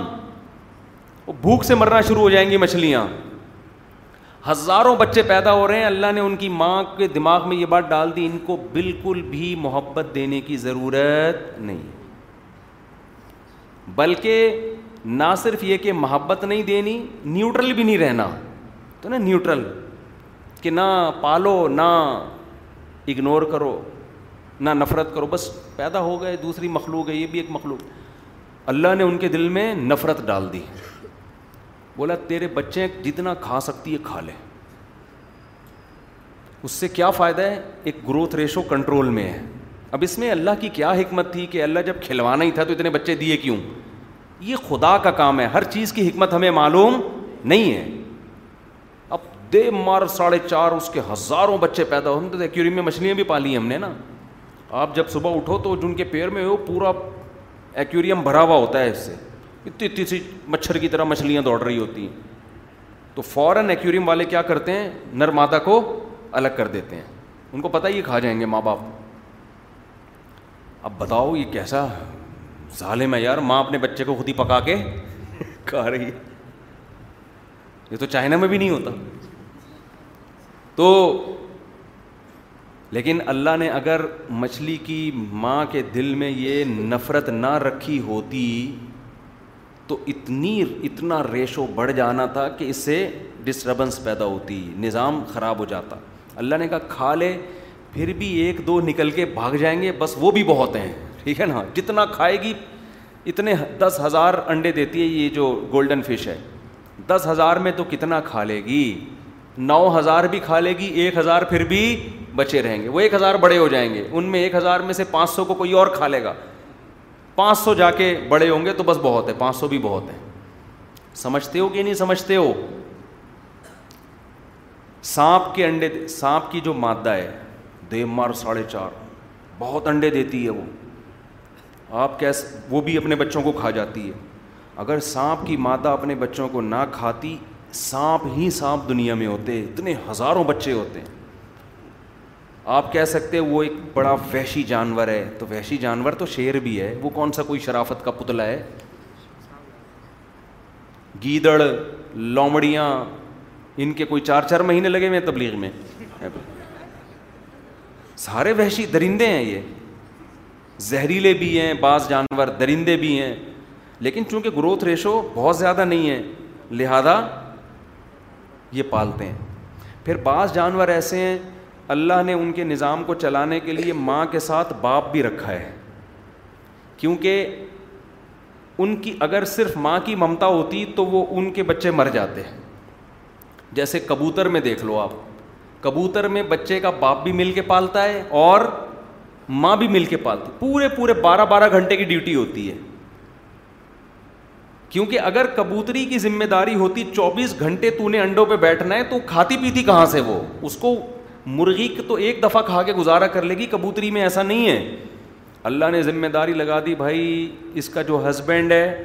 بھوک سے مرنا شروع ہو جائیں گی مچھلیاں ہزاروں بچے پیدا ہو رہے ہیں اللہ نے ان کی ماں کے دماغ میں یہ بات ڈال دی ان کو بالکل بھی محبت دینے کی ضرورت نہیں بلکہ نہ صرف یہ کہ محبت نہیں دینی نیوٹرل بھی نہیں رہنا تو نا نیوٹرل کہ نہ پالو نہ اگنور کرو نہ نفرت کرو بس پیدا ہو گئے دوسری مخلوق ہے یہ بھی ایک مخلوق اللہ نے ان کے دل میں نفرت ڈال دی بولا تیرے بچے جتنا کھا سکتی ہے کھا لے اس سے کیا فائدہ ہے ایک گروتھ ریشو کنٹرول میں ہے اب اس میں اللہ کی کیا حکمت تھی کہ اللہ جب کھلوانا ہی تھا تو اتنے بچے دیے کیوں یہ خدا کا کام ہے ہر چیز کی حکمت ہمیں معلوم نہیں ہے دے مار ساڑھے چار اس کے ہزاروں بچے پیدا ہوتے ہیں تو میں مچھلیاں بھی پالی ہم نے نا آپ جب صبح اٹھو تو جن کے پیر میں ہو پورا ایکوریم بھرا ہوا ہوتا ہے اس سے اتنی اتنی سی مچھر کی طرح مچھلیاں دوڑ رہی ہوتی ہیں تو فوراً ایکیوریم والے کیا کرتے ہیں نرماتا کو الگ کر دیتے ہیں ان کو پتہ یہ کھا جائیں گے ماں باپ اب بتاؤ یہ کیسا ظالم ہے یار ماں اپنے بچے کو خود ہی پکا کے کھا رہی ہے یہ تو چائنا میں بھی نہیں ہوتا تو لیکن اللہ نے اگر مچھلی کی ماں کے دل میں یہ نفرت نہ رکھی ہوتی تو اتنی اتنا ریشو بڑھ جانا تھا کہ اس سے ڈسٹربنس پیدا ہوتی نظام خراب ہو جاتا اللہ نے کہا کھا لے پھر بھی ایک دو نکل کے بھاگ جائیں گے بس وہ بھی بہت ہیں ٹھیک ہے نا جتنا کھائے گی اتنے دس ہزار انڈے دیتی ہے یہ جو گولڈن فش ہے دس ہزار میں تو کتنا کھا لے گی نو ہزار بھی کھا لے گی ایک ہزار پھر بھی بچے رہیں گے وہ ایک ہزار بڑے ہو جائیں گے ان میں ایک ہزار میں سے پانچ سو کو کوئی اور کھا لے گا پانچ سو جا کے بڑے ہوں گے تو بس بہت ہے پانچ سو بھی بہت ہے سمجھتے ہو کہ نہیں سمجھتے ہو سانپ کے انڈے سانپ کی جو مادہ ہے دیو مار ساڑھے چار بہت انڈے دیتی ہے وہ آپ کیسے وہ بھی اپنے بچوں کو کھا جاتی ہے اگر سانپ کی مادہ اپنے بچوں کو نہ کھاتی سانپ ہی سانپ دنیا میں ہوتے اتنے ہزاروں بچے ہوتے ہیں آپ کہہ سکتے وہ ایک بڑا وحشی جانور ہے تو وحشی جانور تو شیر بھی ہے وہ کون سا کوئی شرافت کا پتلا ہے گیدڑ لومڑیاں ان کے کوئی چار چار مہینے لگے ہوئے ہیں تبلیغ میں سارے وحشی درندے ہیں یہ زہریلے بھی ہیں بعض جانور درندے بھی ہیں لیکن چونکہ گروتھ ریشو بہت زیادہ نہیں ہے لہذا یہ پالتے ہیں پھر بعض جانور ایسے ہیں اللہ نے ان کے نظام کو چلانے کے لیے ماں کے ساتھ باپ بھی رکھا ہے کیونکہ ان کی اگر صرف ماں کی ممتا ہوتی تو وہ ان کے بچے مر جاتے ہیں جیسے کبوتر میں دیکھ لو آپ کبوتر میں بچے کا باپ بھی مل کے پالتا ہے اور ماں بھی مل کے پالتی پورے پورے بارہ بارہ گھنٹے کی ڈیوٹی ہوتی ہے کیونکہ اگر کبوتری کی ذمہ داری ہوتی چوبیس گھنٹے تو نے انڈوں پہ بیٹھنا ہے تو کھاتی پیتی کہاں سے وہ اس کو مرغی تو ایک دفعہ کھا کے گزارا کر لے گی کبوتری میں ایسا نہیں ہے اللہ نے ذمہ داری لگا دی بھائی اس کا جو ہسبینڈ ہے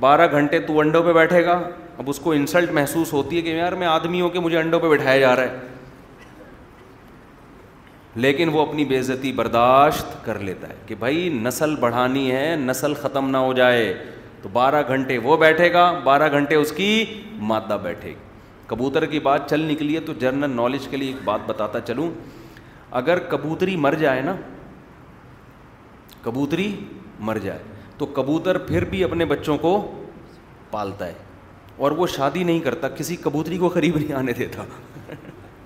بارہ گھنٹے تو انڈوں پہ بیٹھے گا اب اس کو انسلٹ محسوس ہوتی ہے کہ یار میں آدمی ہوں کہ مجھے انڈوں پہ بیٹھایا جا رہا ہے لیکن وہ اپنی بےزتی برداشت کر لیتا ہے کہ بھائی نسل بڑھانی ہے نسل ختم نہ ہو جائے تو بارہ گھنٹے وہ بیٹھے گا بارہ گھنٹے اس کی مادہ بیٹھے گی کبوتر کی بات چل نکلی ہے تو جرنل نالج کے لیے ایک بات بتاتا چلوں اگر کبوتری مر جائے نا کبوتری مر جائے تو کبوتر پھر بھی اپنے بچوں کو پالتا ہے اور وہ شادی نہیں کرتا کسی کبوتری کو قریب نہیں آنے دیتا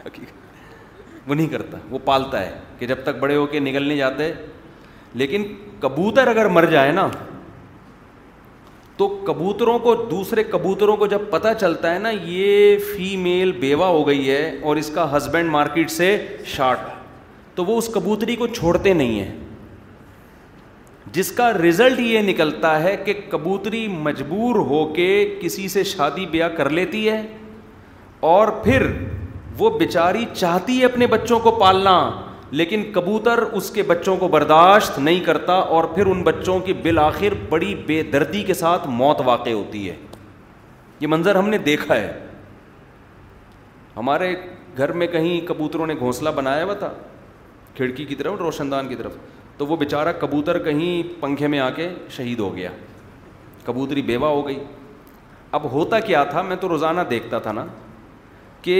وہ نہیں کرتا وہ پالتا ہے کہ جب تک بڑے ہو کے نگلنے جاتے لیکن کبوتر اگر مر جائے نا تو کبوتروں کو دوسرے کبوتروں کو جب پتہ چلتا ہے نا یہ فی میل بیوہ ہو گئی ہے اور اس کا ہسبینڈ مارکیٹ سے شارٹ تو وہ اس کبوتری کو چھوڑتے نہیں ہیں جس کا رزلٹ یہ نکلتا ہے کہ کبوتری مجبور ہو کے کسی سے شادی بیاہ کر لیتی ہے اور پھر وہ بیچاری چاہتی ہے اپنے بچوں کو پالنا لیکن کبوتر اس کے بچوں کو برداشت نہیں کرتا اور پھر ان بچوں کی بالآخر بڑی بے دردی کے ساتھ موت واقع ہوتی ہے یہ منظر ہم نے دیکھا ہے ہمارے گھر میں کہیں کبوتروں نے گھونسلہ بنایا ہوا تھا کھڑکی کی طرف روشن دان کی طرف تو وہ بیچارہ کبوتر کہیں پنکھے میں آ کے شہید ہو گیا کبوتری بیوہ ہو گئی اب ہوتا کیا تھا میں تو روزانہ دیکھتا تھا نا کہ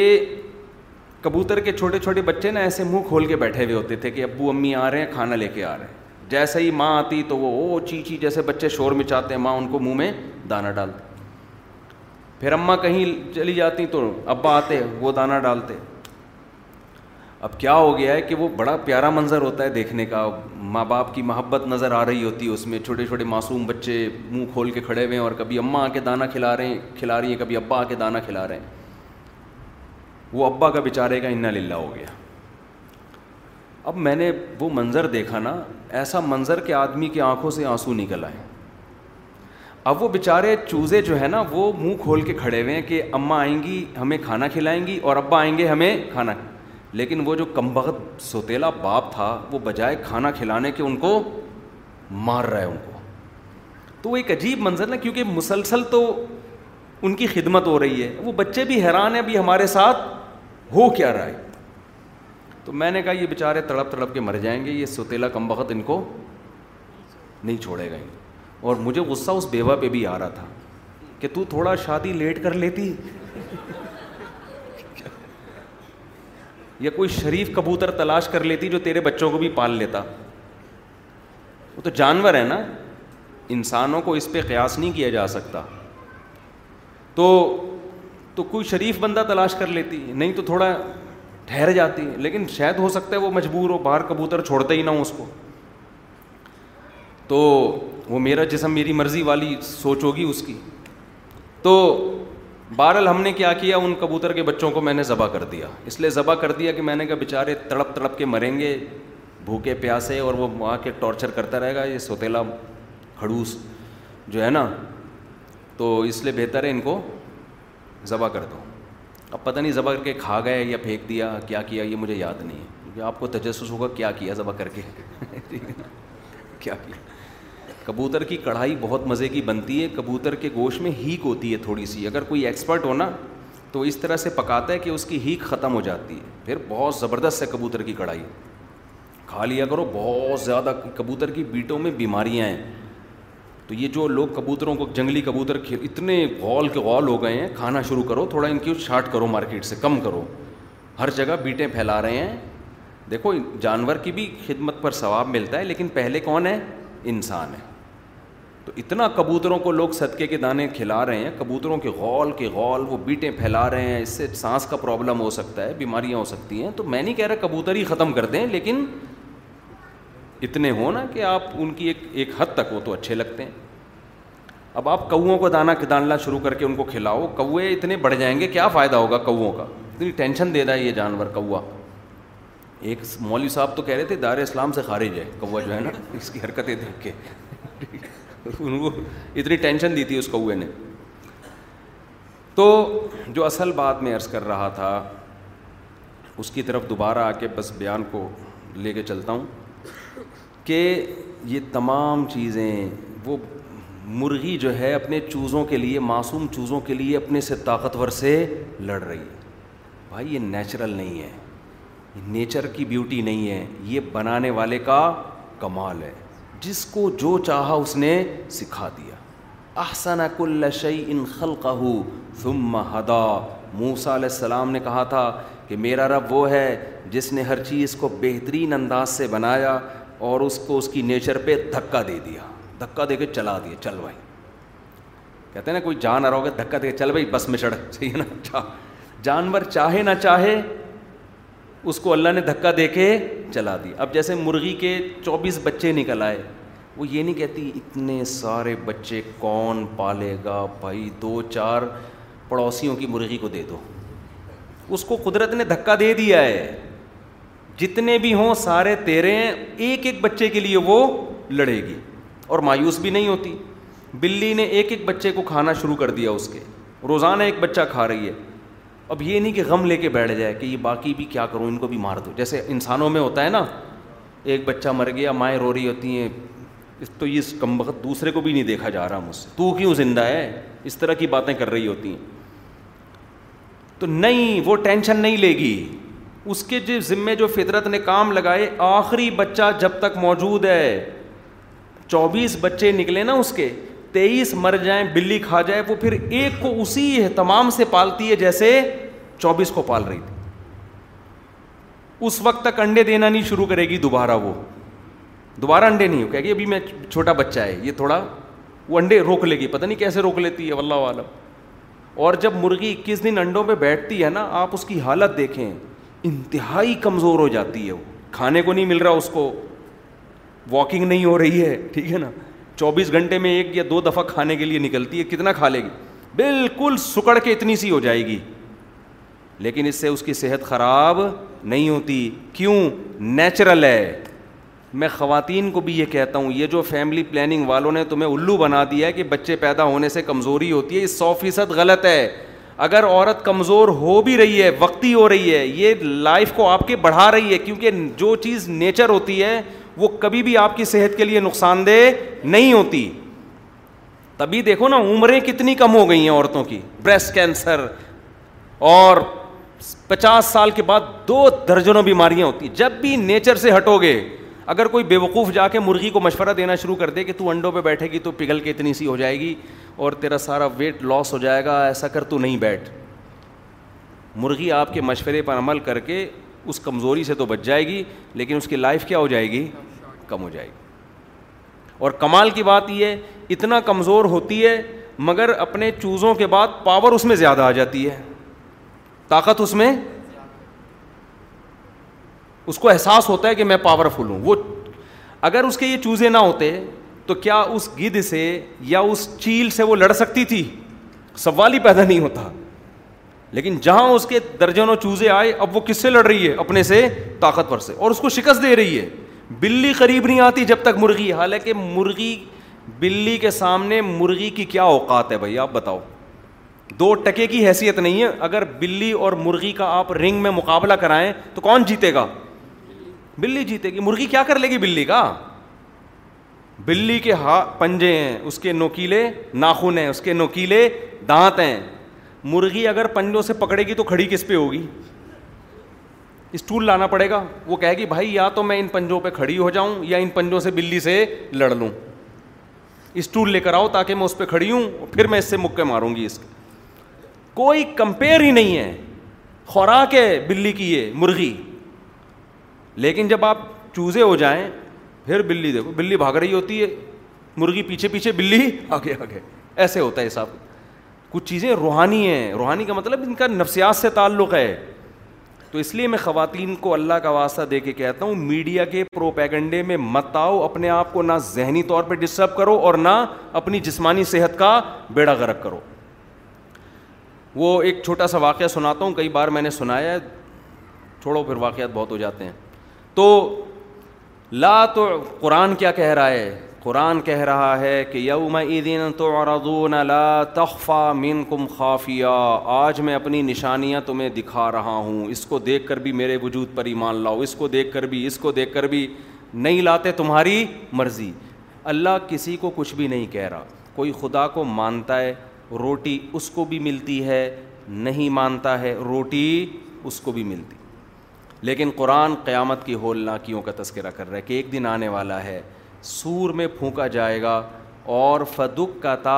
کبوتر کے چھوٹے چھوٹے بچے نا ایسے منہ کھول کے بیٹھے ہوئے ہوتے تھے کہ ابو امی آ رہے ہیں کھانا لے کے آ رہے ہیں جیسے ہی ماں آتی تو وہ او چی چی جیسے بچے شور میں چاہتے ہیں ماں ان کو منہ میں دانہ ڈالتی پھر اماں کہیں چلی جاتی تو ابا آتے وہ دانہ ڈالتے اب کیا ہو گیا ہے کہ وہ بڑا پیارا منظر ہوتا ہے دیکھنے کا ماں باپ کی محبت نظر آ رہی ہوتی ہے اس میں چھوٹے چھوٹے معصوم بچے منہ کھول کے کھڑے ہوئے ہیں اور کبھی اماں آ کے دانہ کھلا رہے ہیں کھلا رہی ہیں کبھی ابا آ کے دانہ کھلا رہے ہیں وہ ابا کا بیچارے کا انا للہ ہو گیا اب میں نے وہ منظر دیکھا نا ایسا منظر کہ آدمی کی آنکھوں سے آنسو نکل آئے اب وہ بیچارے چوزے جو ہے نا وہ منہ کھول کے کھڑے ہوئے ہیں کہ اماں آئیں گی ہمیں کھانا کھلائیں گی اور ابا آئیں گے ہمیں کھانا لیکن وہ جو کم سوتیلا باپ تھا وہ بجائے کھانا کھلانے کے ان کو مار رہا ہے ان کو تو وہ ایک عجیب منظر نا کیونکہ مسلسل تو ان کی خدمت ہو رہی ہے وہ بچے بھی حیران ہیں بھی ہمارے ساتھ ہو کیا رہا ہے تو میں نے کہا یہ بیچارے تڑپ تڑپ کے مر جائیں گے یہ ستیلا کم بخت ان کو نہیں چھوڑے گا اور مجھے غصہ اس بیوہ پہ بھی آ رہا تھا کہ تو تھوڑا شادی لیٹ کر لیتی یا کوئی شریف کبوتر تلاش کر لیتی جو تیرے بچوں کو بھی پال لیتا وہ تو جانور ہے نا انسانوں کو اس پہ قیاس نہیں کیا جا سکتا تو تو کوئی شریف بندہ تلاش کر لیتی نہیں تو تھوڑا ٹھہر جاتی لیکن شاید ہو سکتا ہے وہ مجبور ہو باہر کبوتر چھوڑتا ہی نہ ہو اس کو تو وہ میرا جسم میری مرضی والی سوچ ہوگی اس کی تو بہرحال ہم نے کیا کیا ان کبوتر کے بچوں کو میں نے ذبح کر دیا اس لیے ذبح کر دیا کہ میں نے کہا بیچارے تڑپ تڑپ کے مریں گے بھوکے پیاسے اور وہ آ کے ٹارچر کرتا رہے گا یہ سوتیلا کھڑوس جو ہے نا تو اس لیے بہتر ہے ان کو ذبح کر دو اب پتہ نہیں ذبح کر کے کھا گئے یا پھینک دیا کیا کیا یہ مجھے یاد نہیں ہے کیونکہ آپ کو تجسس ہوگا کیا کیا ذبح کر کے کیا کیا کبوتر کی کڑھائی بہت مزے کی بنتی ہے کبوتر کے گوشت میں ہیک ہوتی ہے تھوڑی سی اگر کوئی ایکسپرٹ ہونا تو اس طرح سے پکاتا ہے کہ اس کی ہیک ختم ہو جاتی ہے پھر بہت زبردست ہے کبوتر کی کڑھائی کھا لیا کرو بہت زیادہ کبوتر کی بیٹوں میں بیماریاں ہیں تو یہ جو لوگ کبوتروں کو جنگلی کبوتر کھیل اتنے غول کے غال ہو گئے ہیں کھانا شروع کرو تھوڑا ان کی چھانٹ کرو مارکیٹ سے کم کرو ہر جگہ بیٹیں پھیلا رہے ہیں دیکھو جانور کی بھی خدمت پر ثواب ملتا ہے لیکن پہلے کون ہے انسان ہے تو اتنا کبوتروں کو لوگ صدقے کے دانے کھلا رہے ہیں کبوتروں کے غول کے غول وہ بیٹیں پھیلا رہے ہیں اس سے سانس کا پرابلم ہو سکتا ہے بیماریاں ہو سکتی ہیں تو میں نہیں کہہ رہا کبوتر ہی ختم کر دیں لیکن اتنے ہوں نا کہ آپ ان کی ایک ایک حد تک وہ تو اچھے لگتے ہیں اب آپ کوؤں کو دانہ ڈالنا شروع کر کے ان کو کھلاؤ کوے اتنے بڑھ جائیں گے کیا فائدہ ہوگا کوؤں کا اتنی ٹینشن دے رہا ہے یہ جانور کوا ایک مولوی صاحب تو کہہ رہے تھے دار اسلام سے خارج ہے کوا جو ہے نا اس کی حرکتیں دیکھ کے ان کو اتنی ٹینشن دی تھی اس کوے نے تو جو اصل بات میں عرض کر رہا تھا اس کی طرف دوبارہ آ کے بس بیان کو لے کے چلتا ہوں کہ یہ تمام چیزیں وہ مرغی جو ہے اپنے چوزوں کے لیے معصوم چوزوں کے لیے اپنے سے طاقتور سے لڑ رہی ہے بھائی یہ نیچرل نہیں ہے نیچر کی بیوٹی نہیں ہے یہ بنانے والے کا کمال ہے جس کو جو چاہا اس نے سکھا دیا احسن کل شعی ان خلق ثم ہدا موسا علیہ السلام نے کہا تھا کہ میرا رب وہ ہے جس نے ہر چیز کو بہترین انداز سے بنایا اور اس کو اس کی نیچر پہ دھکا دے دیا دھکا دے کے چلا دیا چل بھائی کہتے ہیں نا کوئی جان آ رہا ہوگا دھکا دے کے چل بھائی بس میں چڑھ چاہیے نا چاہ اچھا۔ جانور چاہے نہ چاہے اس کو اللہ نے دھکا دے کے چلا دیا اب جیسے مرغی کے چوبیس بچے نکل آئے وہ یہ نہیں کہتی اتنے سارے بچے کون پالے گا بھائی دو چار پڑوسیوں کی مرغی کو دے دو اس کو قدرت نے دھکا دے دیا ہے جتنے بھی ہوں سارے تیرے ہیں ایک ایک بچے کے لیے وہ لڑے گی اور مایوس بھی نہیں ہوتی بلی نے ایک ایک بچے کو کھانا شروع کر دیا اس کے روزانہ ایک بچہ کھا رہی ہے اب یہ نہیں کہ غم لے کے بیٹھ جائے کہ یہ باقی بھی کیا کروں ان کو بھی مار دو جیسے انسانوں میں ہوتا ہے نا ایک بچہ مر گیا مائیں رو رہی ہوتی ہیں اس تو یہ کم وقت دوسرے کو بھی نہیں دیکھا جا رہا مجھ سے تو کیوں زندہ ہے اس طرح کی باتیں کر رہی ہوتی ہیں تو نہیں وہ ٹینشن نہیں لے گی اس کے جو ذمے جو فطرت نے کام لگائے آخری بچہ جب تک موجود ہے چوبیس بچے نکلے نا اس کے تیئیس مر جائیں بلی کھا جائے وہ پھر ایک کو اسی اہتمام سے پالتی ہے جیسے چوبیس کو پال رہی تھی اس وقت تک انڈے دینا نہیں شروع کرے گی دوبارہ وہ دوبارہ انڈے نہیں ہو کہ ابھی میں چھوٹا بچہ ہے یہ تھوڑا وہ انڈے روک لے گی پتہ نہیں کیسے روک لیتی ہے اللہ عالم اور جب مرغی اکیس دن انڈوں پہ بیٹھتی ہے نا آپ اس کی حالت دیکھیں انتہائی کمزور ہو جاتی ہے وہ کھانے کو نہیں مل رہا اس کو واکنگ نہیں ہو رہی ہے ٹھیک ہے نا چوبیس گھنٹے میں ایک یا دو دفعہ کھانے کے لیے نکلتی ہے کتنا کھا لے گی بالکل سکڑ کے اتنی سی ہو جائے گی لیکن اس سے اس کی صحت خراب نہیں ہوتی کیوں نیچرل ہے میں خواتین کو بھی یہ کہتا ہوں یہ جو فیملی پلاننگ والوں نے تمہیں الو بنا دیا ہے کہ بچے پیدا ہونے سے کمزوری ہوتی ہے یہ سو فیصد غلط ہے اگر عورت کمزور ہو بھی رہی ہے وقتی ہو رہی ہے یہ لائف کو آپ کے بڑھا رہی ہے کیونکہ جو چیز نیچر ہوتی ہے وہ کبھی بھی آپ کی صحت کے لیے نقصان دہ نہیں ہوتی تبھی دیکھو نا عمریں کتنی کم ہو گئی ہیں عورتوں کی بریسٹ کینسر اور پچاس سال کے بعد دو درجنوں بیماریاں ہوتی ہیں جب بھی نیچر سے ہٹو گے اگر کوئی بیوقوف جا کے مرغی کو مشورہ دینا شروع کر دے کہ تو انڈوں پہ بیٹھے گی تو پگھل کے اتنی سی ہو جائے گی اور تیرا سارا ویٹ لاس ہو جائے گا ایسا کر تو نہیں بیٹھ مرغی آپ کے مشورے پر عمل کر کے اس کمزوری سے تو بچ جائے گی لیکن اس کی لائف کیا ہو جائے گی کم ہو جائے گی اور کمال کی بات یہ ہے اتنا کمزور ہوتی ہے مگر اپنے چوزوں کے بعد پاور اس میں زیادہ آ جاتی ہے طاقت اس میں اس کو احساس ہوتا ہے کہ میں پاورفل ہوں وہ اگر اس کے یہ چوزے نہ ہوتے تو کیا اس گدھ سے یا اس چیل سے وہ لڑ سکتی تھی سوال ہی پیدا نہیں ہوتا لیکن جہاں اس کے درجنوں چوزے آئے اب وہ کس سے لڑ رہی ہے اپنے سے طاقتور سے اور اس کو شکست دے رہی ہے بلی قریب نہیں آتی جب تک مرغی حالانکہ مرغی بلی کے سامنے مرغی کی کیا اوقات ہے بھائی آپ بتاؤ دو ٹکے کی حیثیت نہیں ہے اگر بلی اور مرغی کا آپ رنگ میں مقابلہ کرائیں تو کون جیتے گا بلی جیتے گی مرغی کیا کر لے گی بلی کا بلی کے ہا پنجے ہیں اس کے نوکیلے ناخن ہیں اس کے نوکیلے دانت ہیں مرغی اگر پنجوں سے پکڑے گی تو کھڑی کس پہ ہوگی اسٹول لانا پڑے گا وہ کہے گی بھائی یا تو میں ان پنجوں پہ کھڑی ہو جاؤں یا ان پنجوں سے بلی سے لڑ لوں اسٹول لے کر آؤ تاکہ میں اس پہ کھڑی ہوں پھر میں اس سے مکے ماروں گی اس کوئی کمپیئر ہی نہیں ہے خوراک ہے بلی کی یہ مرغی لیکن جب آپ چوزے ہو جائیں پھر بلی دیکھو بلی بھاگ رہی ہوتی ہے مرغی پیچھے پیچھے بلی آگے آگے ایسے ہوتا ہے حساب کچھ چیزیں روحانی ہیں روحانی کا مطلب ان کا نفسیات سے تعلق ہے تو اس لیے میں خواتین کو اللہ کا واسطہ دے کے کہتا ہوں میڈیا کے پروپیگنڈے میں مت آؤ اپنے آپ کو نہ ذہنی طور پہ ڈسٹرب کرو اور نہ اپنی جسمانی صحت کا بیڑا غرق کرو وہ ایک چھوٹا سا واقعہ سناتا ہوں کئی بار میں نے سنایا ہے چھوڑو پھر واقعات بہت ہو جاتے ہیں تو لا تو قرآن کیا کہہ رہا ہے قرآن کہہ رہا ہے کہ یوم دن تو لا تخفا من کم خافیہ آج میں اپنی نشانیاں تمہیں دکھا رہا ہوں اس کو دیکھ کر بھی میرے وجود پر ایمان لاؤ اس کو دیکھ کر بھی اس کو دیکھ کر بھی نہیں لاتے تمہاری مرضی اللہ کسی کو کچھ بھی نہیں کہہ رہا کوئی خدا کو مانتا ہے روٹی اس کو بھی ملتی ہے نہیں مانتا ہے روٹی اس کو بھی ملتی لیکن قرآن قیامت کی ہول ناکیوں کا تذکرہ کر رہا ہے کہ ایک دن آنے والا ہے سور میں پھونکا جائے گا اور فدک کا تا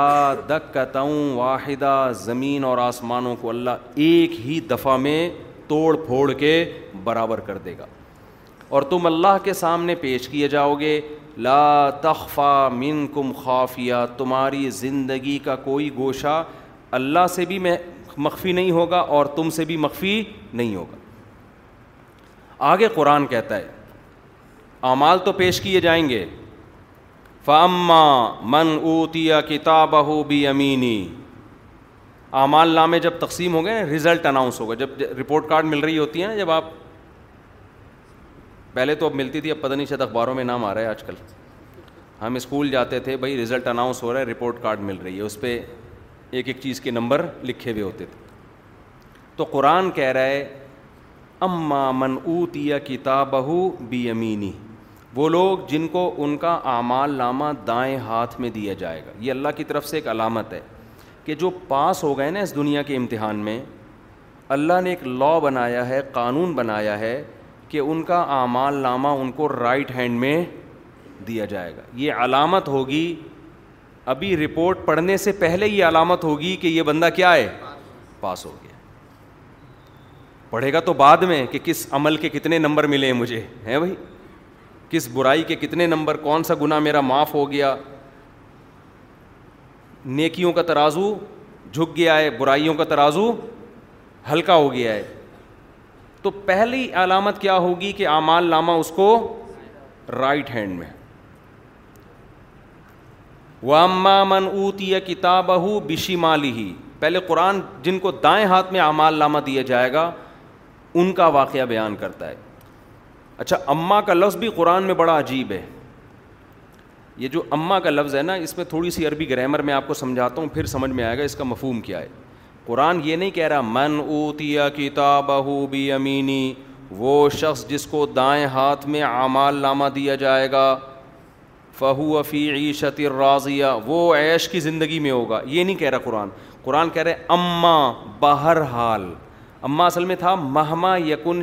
دک کا تاؤں واحدہ زمین اور آسمانوں کو اللہ ایک ہی دفعہ میں توڑ پھوڑ کے برابر کر دے گا اور تم اللہ کے سامنے پیش کیے جاؤ گے لا تخفا من کم خافیہ تمہاری زندگی کا کوئی گوشہ اللہ سے بھی مخفی نہیں ہوگا اور تم سے بھی مخفی نہیں ہوگا آگے قرآن کہتا ہے اعمال تو پیش کیے جائیں گے فام من اوتیا کتاب ہو بی امینی اعمال نامے جب تقسیم ہو گئے رزلٹ اناؤنس ہو گئے جب رپورٹ کارڈ مل رہی ہوتی ہے نا جب آپ پہلے تو اب ملتی تھی اب پتہ نہیں شاید اخباروں میں نام آ رہا ہے آج کل ہم اسکول جاتے تھے بھائی رزلٹ اناؤنس ہو رہا ہے رپورٹ کارڈ مل رہی ہے اس پہ ایک ایک چیز کے نمبر لکھے ہوئے ہوتے تھے تو قرآن کہہ رہا ہے اما من منعتی کتاب ہو امینی وہ لوگ جن کو ان کا اعمال نامہ دائیں ہاتھ میں دیا جائے گا یہ اللہ کی طرف سے ایک علامت ہے کہ جو پاس ہو گئے نا اس دنیا کے امتحان میں اللہ نے ایک لا بنایا ہے قانون بنایا ہے کہ ان کا اعمال نامہ ان کو رائٹ ہینڈ میں دیا جائے گا یہ علامت ہوگی ابھی رپورٹ پڑھنے سے پہلے یہ علامت ہوگی کہ یہ بندہ کیا ہے پاس ہو گیا پڑھے گا تو بعد میں کہ کس عمل کے کتنے نمبر ملے ہیں مجھے ہیں بھائی کس برائی کے کتنے نمبر کون سا گناہ میرا معاف ہو گیا نیکیوں کا ترازو جھک گیا ہے برائیوں کا ترازو ہلکا ہو گیا ہے تو پہلی علامت کیا ہوگی کہ اعمال نامہ اس کو رائٹ ہینڈ میں اوتی کتاب ہو بشی مالی ہی پہلے قرآن جن کو دائیں ہاتھ میں اعمال لامہ دیا جائے گا ان کا واقعہ بیان کرتا ہے اچھا اماں کا لفظ بھی قرآن میں بڑا عجیب ہے یہ جو اماں کا لفظ ہے نا اس میں تھوڑی سی عربی گرامر میں آپ کو سمجھاتا ہوں پھر سمجھ میں آئے گا اس کا مفہوم کیا ہے قرآن یہ نہیں کہہ رہا من اوتیا کتاب بی امینی وہ شخص جس کو دائیں ہاتھ میں اعمال نامہ دیا جائے گا فہو فی عیشت راضیہ وہ عیش کی زندگی میں ہوگا یہ نہیں کہہ رہا قرآن قرآن کہہ رہے اماں بہر حال اما اصل میں تھا مہما یقن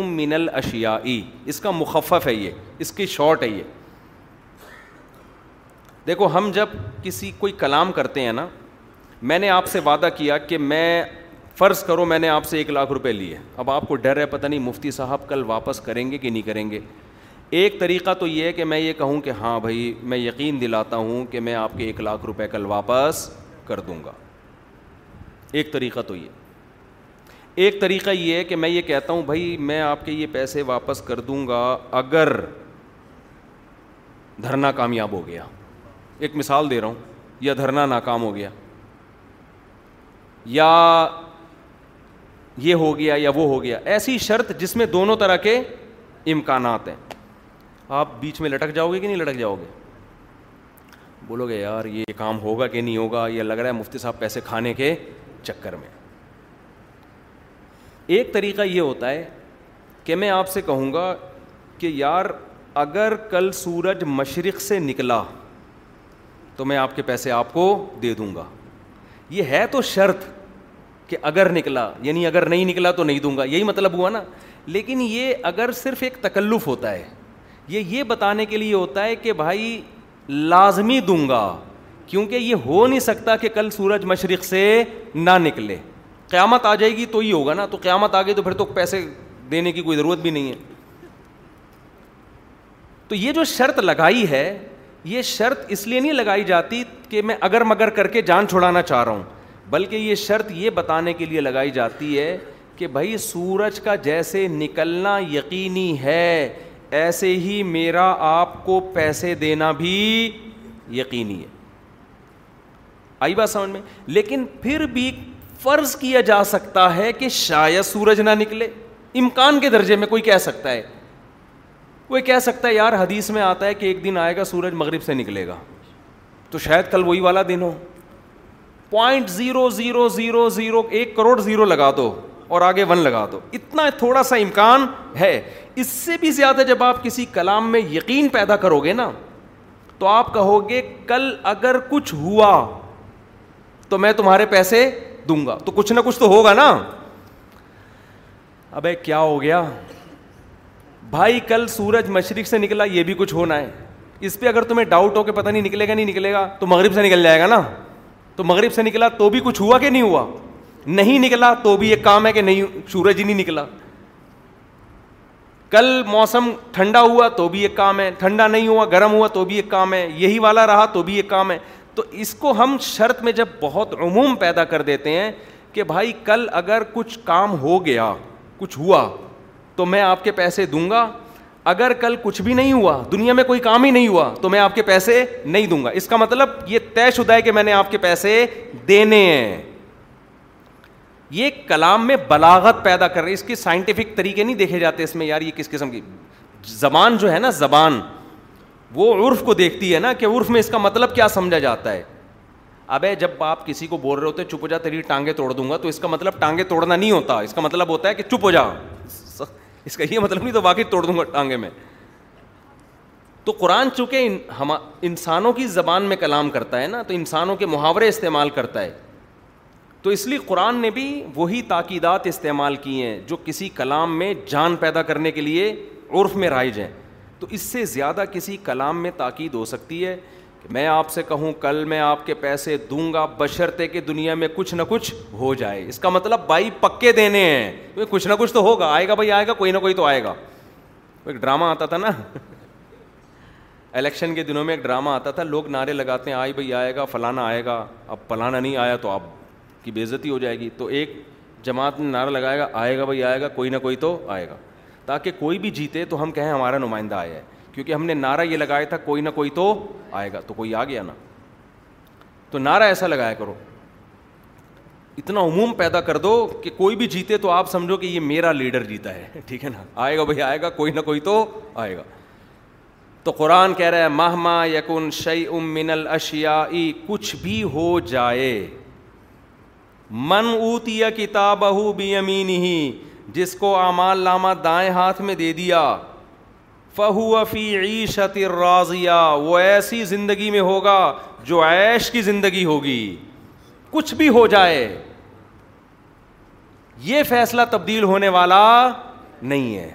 ام من الشیا اس کا مخفف ہے یہ اس کی شاٹ ہے یہ دیکھو ہم جب کسی کوئی کلام کرتے ہیں نا میں نے آپ سے وعدہ کیا کہ میں فرض کرو میں نے آپ سے ایک لاکھ روپے لیے اب آپ کو ڈر ہے پتہ نہیں مفتی صاحب کل واپس کریں گے کہ نہیں کریں گے ایک طریقہ تو یہ ہے کہ میں یہ کہوں کہ ہاں بھائی میں یقین دلاتا ہوں کہ میں آپ کے ایک لاکھ روپے کل واپس کر دوں گا ایک طریقہ تو یہ ایک طریقہ یہ ہے کہ میں یہ کہتا ہوں بھائی میں آپ کے یہ پیسے واپس کر دوں گا اگر دھرنا کامیاب ہو گیا ایک مثال دے رہا ہوں یا دھرنا ناکام ہو گیا یا یہ ہو گیا یا وہ ہو گیا ایسی شرط جس میں دونوں طرح کے امکانات ہیں آپ بیچ میں لٹک جاؤ گے کہ نہیں لٹک جاؤ گے بولو گے یار یہ کام ہوگا کہ نہیں ہوگا یہ لگ رہا ہے مفتی صاحب پیسے کھانے کے چکر میں ایک طریقہ یہ ہوتا ہے کہ میں آپ سے کہوں گا کہ یار اگر کل سورج مشرق سے نکلا تو میں آپ کے پیسے آپ کو دے دوں گا یہ ہے تو شرط کہ اگر نکلا یعنی اگر نہیں نکلا تو نہیں دوں گا یہی مطلب ہوا نا لیکن یہ اگر صرف ایک تکلف ہوتا ہے یہ یہ بتانے کے لیے ہوتا ہے کہ بھائی لازمی دوں گا کیونکہ یہ ہو نہیں سکتا کہ کل سورج مشرق سے نہ نکلے قیامت آ جائے گی تو ہی ہوگا نا تو قیامت آ گئی تو پھر تو پیسے دینے کی کوئی ضرورت بھی نہیں ہے تو یہ جو شرط لگائی ہے یہ شرط اس لیے نہیں لگائی جاتی کہ میں اگر مگر کر کے جان چھوڑانا چاہ رہا ہوں بلکہ یہ شرط یہ بتانے کے لیے لگائی جاتی ہے کہ بھائی سورج کا جیسے نکلنا یقینی ہے ایسے ہی میرا آپ کو پیسے دینا بھی یقینی ہے آئی بات سمجھ میں لیکن پھر بھی فرض کیا جا سکتا ہے کہ شاید سورج نہ نکلے امکان کے درجے میں کوئی کہہ سکتا ہے کوئی کہہ سکتا ہے یار حدیث میں آتا ہے کہ ایک دن آئے گا سورج مغرب سے نکلے گا تو شاید کل وہی والا دن ہو point zero zero zero zero ایک کروڑ زیرو لگا دو اور آگے ون لگا دو اتنا تھوڑا سا امکان ہے اس سے بھی زیادہ جب آپ کسی کلام میں یقین پیدا کرو گے نا تو آپ کہو گے کل اگر کچھ ہوا تو میں تمہارے پیسے دوں گا تو کچھ نہ کچھ تو ہوگا نا ابے کیا ہو گیا بھائی کل سورج مشرق سے نکلا یہ بھی کچھ ہونا ہے اس پہ اگر تمہیں ڈاؤٹ ہو کہ پتہ نہیں نکلے گا نہیں نکلے گا تو مغرب سے نکل جائے گا نا تو مغرب سے نکلا تو بھی کچھ ہوا کہ نہیں ہوا نہیں نکلا تو بھی ایک کام ہے کہ نہیں سورج ہی نہیں نکلا کل موسم ٹھنڈا ہوا تو بھی ایک کام ہے ٹھنڈا نہیں ہوا گرم ہوا تو بھی ایک کام ہے یہی والا رہا تو بھی ایک کام ہے تو اس کو ہم شرط میں جب بہت عموم پیدا کر دیتے ہیں کہ بھائی کل اگر کچھ کام ہو گیا کچھ ہوا تو میں آپ کے پیسے دوں گا اگر کل کچھ بھی نہیں ہوا دنیا میں کوئی کام ہی نہیں ہوا تو میں آپ کے پیسے نہیں دوں گا اس کا مطلب یہ طے شدہ ہے کہ میں نے آپ کے پیسے دینے ہیں یہ کلام میں بلاغت پیدا کر رہی ہے اس کے سائنٹیفک طریقے نہیں دیکھے جاتے اس میں یار یہ کس قسم کی زبان جو ہے نا زبان وہ عرف کو دیکھتی ہے نا کہ عرف میں اس کا مطلب کیا سمجھا جاتا ہے ابے جب آپ کسی کو بول رہے ہوتے چپ جا تیری ٹانگیں توڑ دوں گا تو اس کا مطلب ٹانگیں توڑنا نہیں ہوتا اس کا مطلب ہوتا ہے کہ چپ ہو جا اس کا یہ مطلب نہیں تو واقعی توڑ دوں گا ٹانگے میں تو قرآن چونکہ ہم انسانوں کی زبان میں کلام کرتا ہے نا تو انسانوں کے محاورے استعمال کرتا ہے تو اس لیے قرآن نے بھی وہی تاکیدات استعمال کی ہیں جو کسی کلام میں جان پیدا کرنے کے لیے عرف میں رائج ہیں تو اس سے زیادہ کسی کلام میں تاکید ہو سکتی ہے کہ میں آپ سے کہوں کل میں آپ کے پیسے دوں گا بشرتے کہ دنیا میں کچھ نہ کچھ ہو جائے اس کا مطلب بھائی پکے دینے ہیں کچھ نہ کچھ تو ہوگا آئے گا بھائی آئے گا کوئی نہ کوئی تو آئے گا ایک ڈرامہ آتا تھا نا الیکشن کے دنوں میں ایک ڈرامہ آتا تھا لوگ نعرے لگاتے ہیں آئی بھائی آئے گا فلانا آئے گا اب فلانا نہیں آیا تو آپ کی بےزتی ہو جائے گی تو ایک جماعت نے نعرہ لگائے گا آئے گا بھائی آئے گا کوئی نہ کوئی تو آئے گا تاکہ کوئی بھی جیتے تو ہم کہیں ہمارا نمائندہ آیا ہے کیونکہ ہم نے نعرہ یہ لگایا تھا کوئی نہ کوئی تو آئے گا تو کوئی آ گیا نا تو نعرہ ایسا لگایا کرو اتنا عموم پیدا کر دو کہ کوئی بھی جیتے تو آپ سمجھو کہ یہ میرا لیڈر جیتا ہے ٹھیک ہے نا آئے گا بھائی آئے گا کوئی نہ کوئی تو آئے گا تو قرآن کہہ رہا ہے مہما یقن شعی ام الشیا کچھ بھی ہو جائے من اوتیا کتاب اوتی بی امین ہی جس کو اعمال نامہ دائیں ہاتھ میں دے دیا فہو فی عیشت راضیہ وہ ایسی زندگی میں ہوگا جو عیش کی زندگی ہوگی کچھ بھی ہو جائے یہ فیصلہ تبدیل ہونے والا نہیں ہے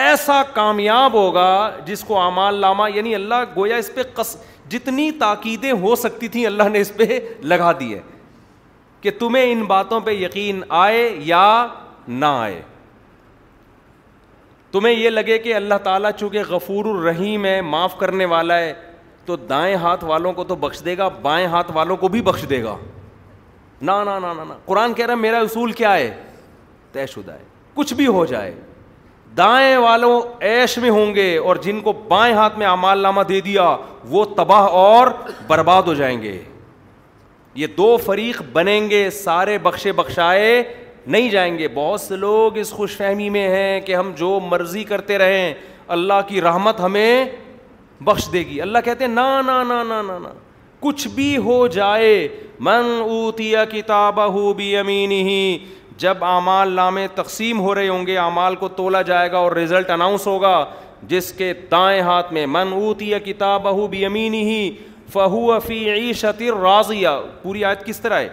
ایسا کامیاب ہوگا جس کو اعمال لامہ یعنی اللہ گویا اس پہ قص جتنی تاکیدیں ہو سکتی تھیں اللہ نے اس پہ لگا دی ہے کہ تمہیں ان باتوں پہ یقین آئے یا نہ آئے تمہیں یہ لگے کہ اللہ تعالیٰ چونکہ غفور الرحیم ہے معاف کرنے والا ہے تو دائیں ہاتھ والوں کو تو بخش دے گا بائیں ہاتھ والوں کو بھی بخش دے گا نہ قرآن کہہ رہا میرا اصول کیا ہے طے شدہ ہے کچھ بھی ہو جائے دائیں والوں ایش میں ہوں گے اور جن کو بائیں ہاتھ میں اعمال نامہ دے دیا وہ تباہ اور برباد ہو جائیں گے یہ دو فریق بنیں گے سارے بخشے بخشائے نہیں جائیں گے بہت سے لوگ اس خوش فہمی میں ہیں کہ ہم جو مرضی کرتے رہیں اللہ کی رحمت ہمیں بخش دے گی اللہ کہتے ہیں نا نا نا نا نا کچھ بھی ہو جائے من اوتیا بھی کتابین ہی جب اعمال نامے تقسیم ہو رہے ہوں گے اعمال کو تولا جائے گا اور رزلٹ اناؤنس ہوگا جس کے دائیں ہاتھ میں من اوتیا ہو بھی امین ہی فہو فی عیشت راضیہ پوری آیت کس طرح ہے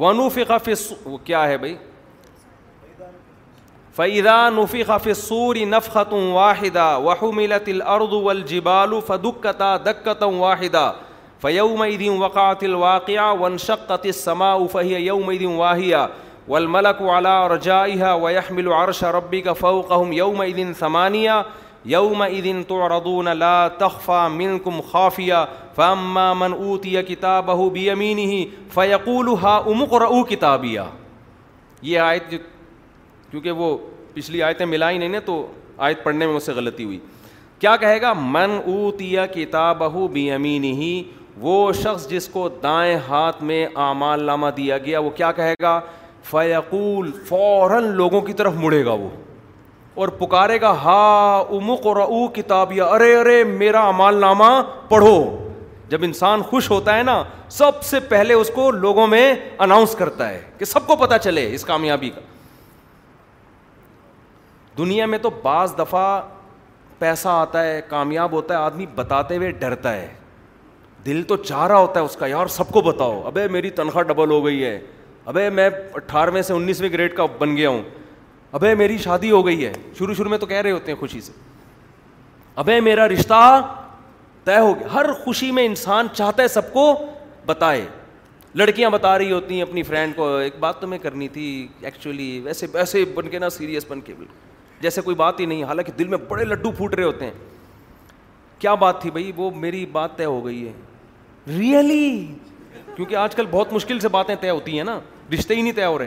ونوفی کا وہ کیا ہے بھائی فعدا نوفی کا فصور نف ختم واحدہ وہ ملا تل ارد و الجبال فدکتا دکتم واحدہ فیوم میدم وقات الواقعہ ون شکت سما و فہ واحیہ ول ملک والا اور جائیہ و یح عرش ربی کا فوق ہم یو مدن یوم تو ردون لا تخفا من کم خافیہ فاما من اوتی کتابہ کتاب امین ہی فیقول ہا امک رو او یہ آیت جو کیونکہ وہ پچھلی آیتیں ملائی نہیں نا تو آیت پڑھنے میں مجھ سے غلطی ہوئی کیا کہے گا من اوتی کتاب کتاب بی امین ہی وہ شخص جس کو دائیں ہاتھ میں اعمال نامہ دیا گیا وہ کیا کہے گا فیقول فوراً لوگوں کی طرف مڑے گا وہ اور پکارے گا ہا امک رو او ارے ارے میرا امال نامہ پڑھو جب انسان خوش ہوتا ہے نا سب سے پہلے اس کو لوگوں میں اناؤنس کرتا ہے کہ سب کو پتا چلے اس کامیابی کا دنیا میں تو بعض دفعہ پیسہ آتا ہے کامیاب ہوتا ہے آدمی بتاتے ہوئے ڈرتا ہے دل تو چاہ رہا ہوتا ہے اس کا یار سب کو بتاؤ ابے میری تنخواہ ڈبل ہو گئی ہے ابے میں اٹھارہویں سے انیسویں گریڈ کا بن گیا ہوں ابے میری شادی ہو گئی ہے شروع شروع میں تو کہہ رہے ہوتے ہیں خوشی سے ابے میرا رشتہ طے ہو گیا ہر خوشی میں انسان چاہتا ہے سب کو بتائے لڑکیاں بتا رہی ہوتی ہیں اپنی فرینڈ کو ایک بات تو میں کرنی تھی ایکچولی ویسے ویسے بن کے نا سیریس بن کے بالکل جیسے کوئی بات ہی نہیں حالانکہ دل میں بڑے لڈو پھوٹ رہے ہوتے ہیں کیا بات تھی بھائی وہ میری بات طے ہو گئی ہے ریئلی کیونکہ آج کل بہت مشکل سے باتیں طے ہوتی ہیں نا رشتے ہی نہیں طے ہو رہے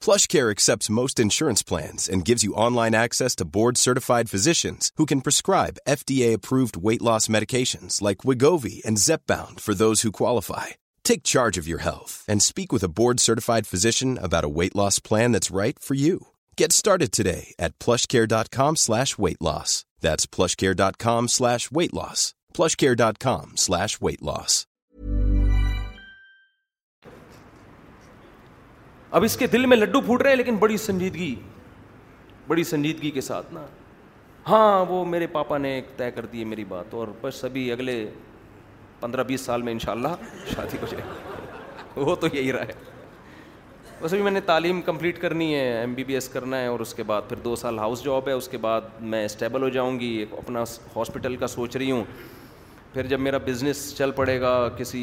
PlushCare accepts most insurance plans and gives you online access to board-certified physicians who can prescribe FDA-approved weight loss medications like Wegovy and Zepbound for those who qualify. Take charge of your health and speak with a board-certified physician about a weight loss plan that's right for you. Get started today at PlushCare.com/weight loss. That's PlushCare.com/weight loss. PlushCare.com/weight loss. اب اس کے دل میں لڈو پھوٹ رہے ہیں لیکن بڑی سنجیدگی بڑی سنجیدگی کے ساتھ نا ہاں وہ میرے پاپا نے طے کر دی ہے میری بات اور بس ابھی اگلے پندرہ بیس سال میں ان شاء اللہ شادی کو جائے وہ تو یہی رہا ہے بس ابھی میں نے تعلیم کمپلیٹ کرنی ہے ایم بی بی ایس کرنا ہے اور اس کے بعد پھر دو سال ہاؤس جاب ہے اس کے بعد میں اسٹیبل ہو جاؤں گی اپنا ہاسپٹل کا سوچ رہی ہوں پھر جب میرا بزنس چل پڑے گا کسی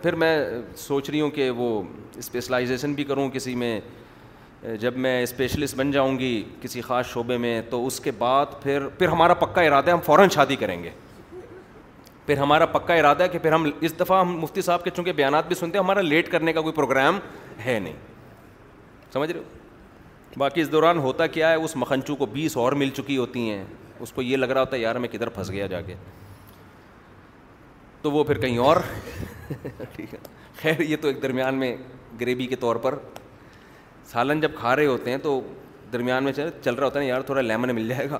پھر میں سوچ رہی ہوں کہ وہ اسپیشلائزیشن بھی کروں کسی میں جب میں اسپیشلسٹ بن جاؤں گی کسی خاص شعبے میں تو اس کے بعد پھر پھر ہمارا پکا ارادہ ہے ہم فوراً شادی کریں گے پھر ہمارا پکا ارادہ ہے کہ پھر ہم اس دفعہ ہم مفتی صاحب کے چونکہ بیانات بھی سنتے ہیں ہمارا لیٹ کرنے کا کوئی پروگرام ہے نہیں سمجھ رہے ہو باقی اس دوران ہوتا کیا ہے اس مکھنچو کو بیس اور مل چکی ہوتی ہیں اس کو یہ لگ رہا ہوتا ہے یار میں کدھر پھنس گیا جا کے تو وہ پھر کہیں اور ٹھیک ہے خیر یہ تو ایک درمیان میں گریوی کے طور پر سالن جب کھا رہے ہوتے ہیں تو درمیان میں چل رہا ہوتا ہے نا یار تھوڑا لیمن مل جائے گا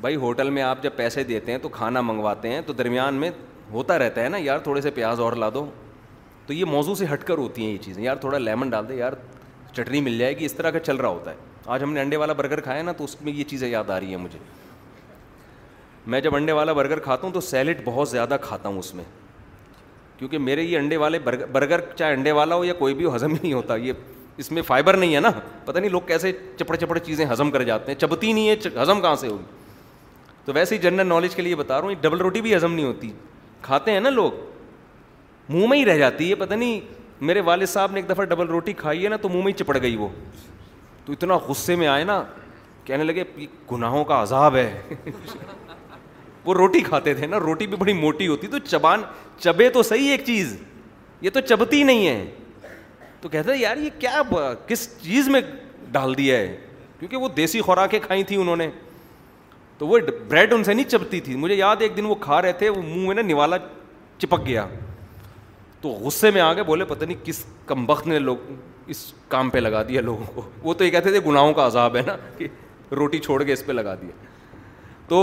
بھائی ہوٹل میں آپ جب پیسے دیتے ہیں تو کھانا منگواتے ہیں تو درمیان میں ہوتا رہتا ہے نا یار تھوڑے سے پیاز اور لا دو تو یہ موضوع سے ہٹ کر ہوتی ہیں یہ چیزیں یار تھوڑا لیمن ڈال دے یار چٹنی مل جائے گی اس طرح کا چل رہا ہوتا ہے آج ہم نے انڈے والا برگر کھایا نا تو اس میں یہ چیزیں یاد آ رہی ہیں مجھے میں جب انڈے والا برگر کھاتا ہوں تو سیلڈ بہت زیادہ کھاتا ہوں اس میں کیونکہ میرے یہ انڈے والے برگر چاہے انڈے والا ہو یا کوئی بھی ہو ہضم نہیں ہوتا یہ اس میں فائبر نہیں ہے نا پتہ نہیں لوگ کیسے چپڑے چپڑے چیزیں ہضم کر جاتے ہیں چبتی نہیں ہے ہضم کہاں سے ہوگی تو ویسے ہی جنرل نالج کے لیے بتا رہا ہوں یہ ڈبل روٹی بھی ہضم نہیں ہوتی کھاتے ہیں نا لوگ منہ میں ہی رہ جاتی ہے پتہ نہیں میرے والد صاحب نے ایک دفعہ ڈبل روٹی کھائی ہے نا تو منہ میں ہی چپڑ گئی وہ تو اتنا غصے میں آئے نا کہنے لگے گناہوں کا عذاب ہے وہ روٹی کھاتے تھے نا روٹی بھی بڑی موٹی ہوتی تو چبان چبے تو صحیح ایک چیز یہ تو چبتی نہیں ہے تو کہتا ہے یار یہ کیا کس چیز میں ڈال دیا ہے کیونکہ وہ دیسی خوراکیں کھائی تھیں انہوں نے تو وہ بریڈ ان سے نہیں چبتی تھی مجھے یاد ایک دن وہ کھا رہے تھے وہ منہ میں نا نوالا چپک گیا تو غصے میں آ گئے بولے پتہ نہیں کس کم وقت نے لوگ اس کام پہ لگا دیا لوگوں کو وہ تو یہ کہتے تھے گناہوں کا عذاب ہے نا کہ روٹی چھوڑ کے اس پہ لگا دیا تو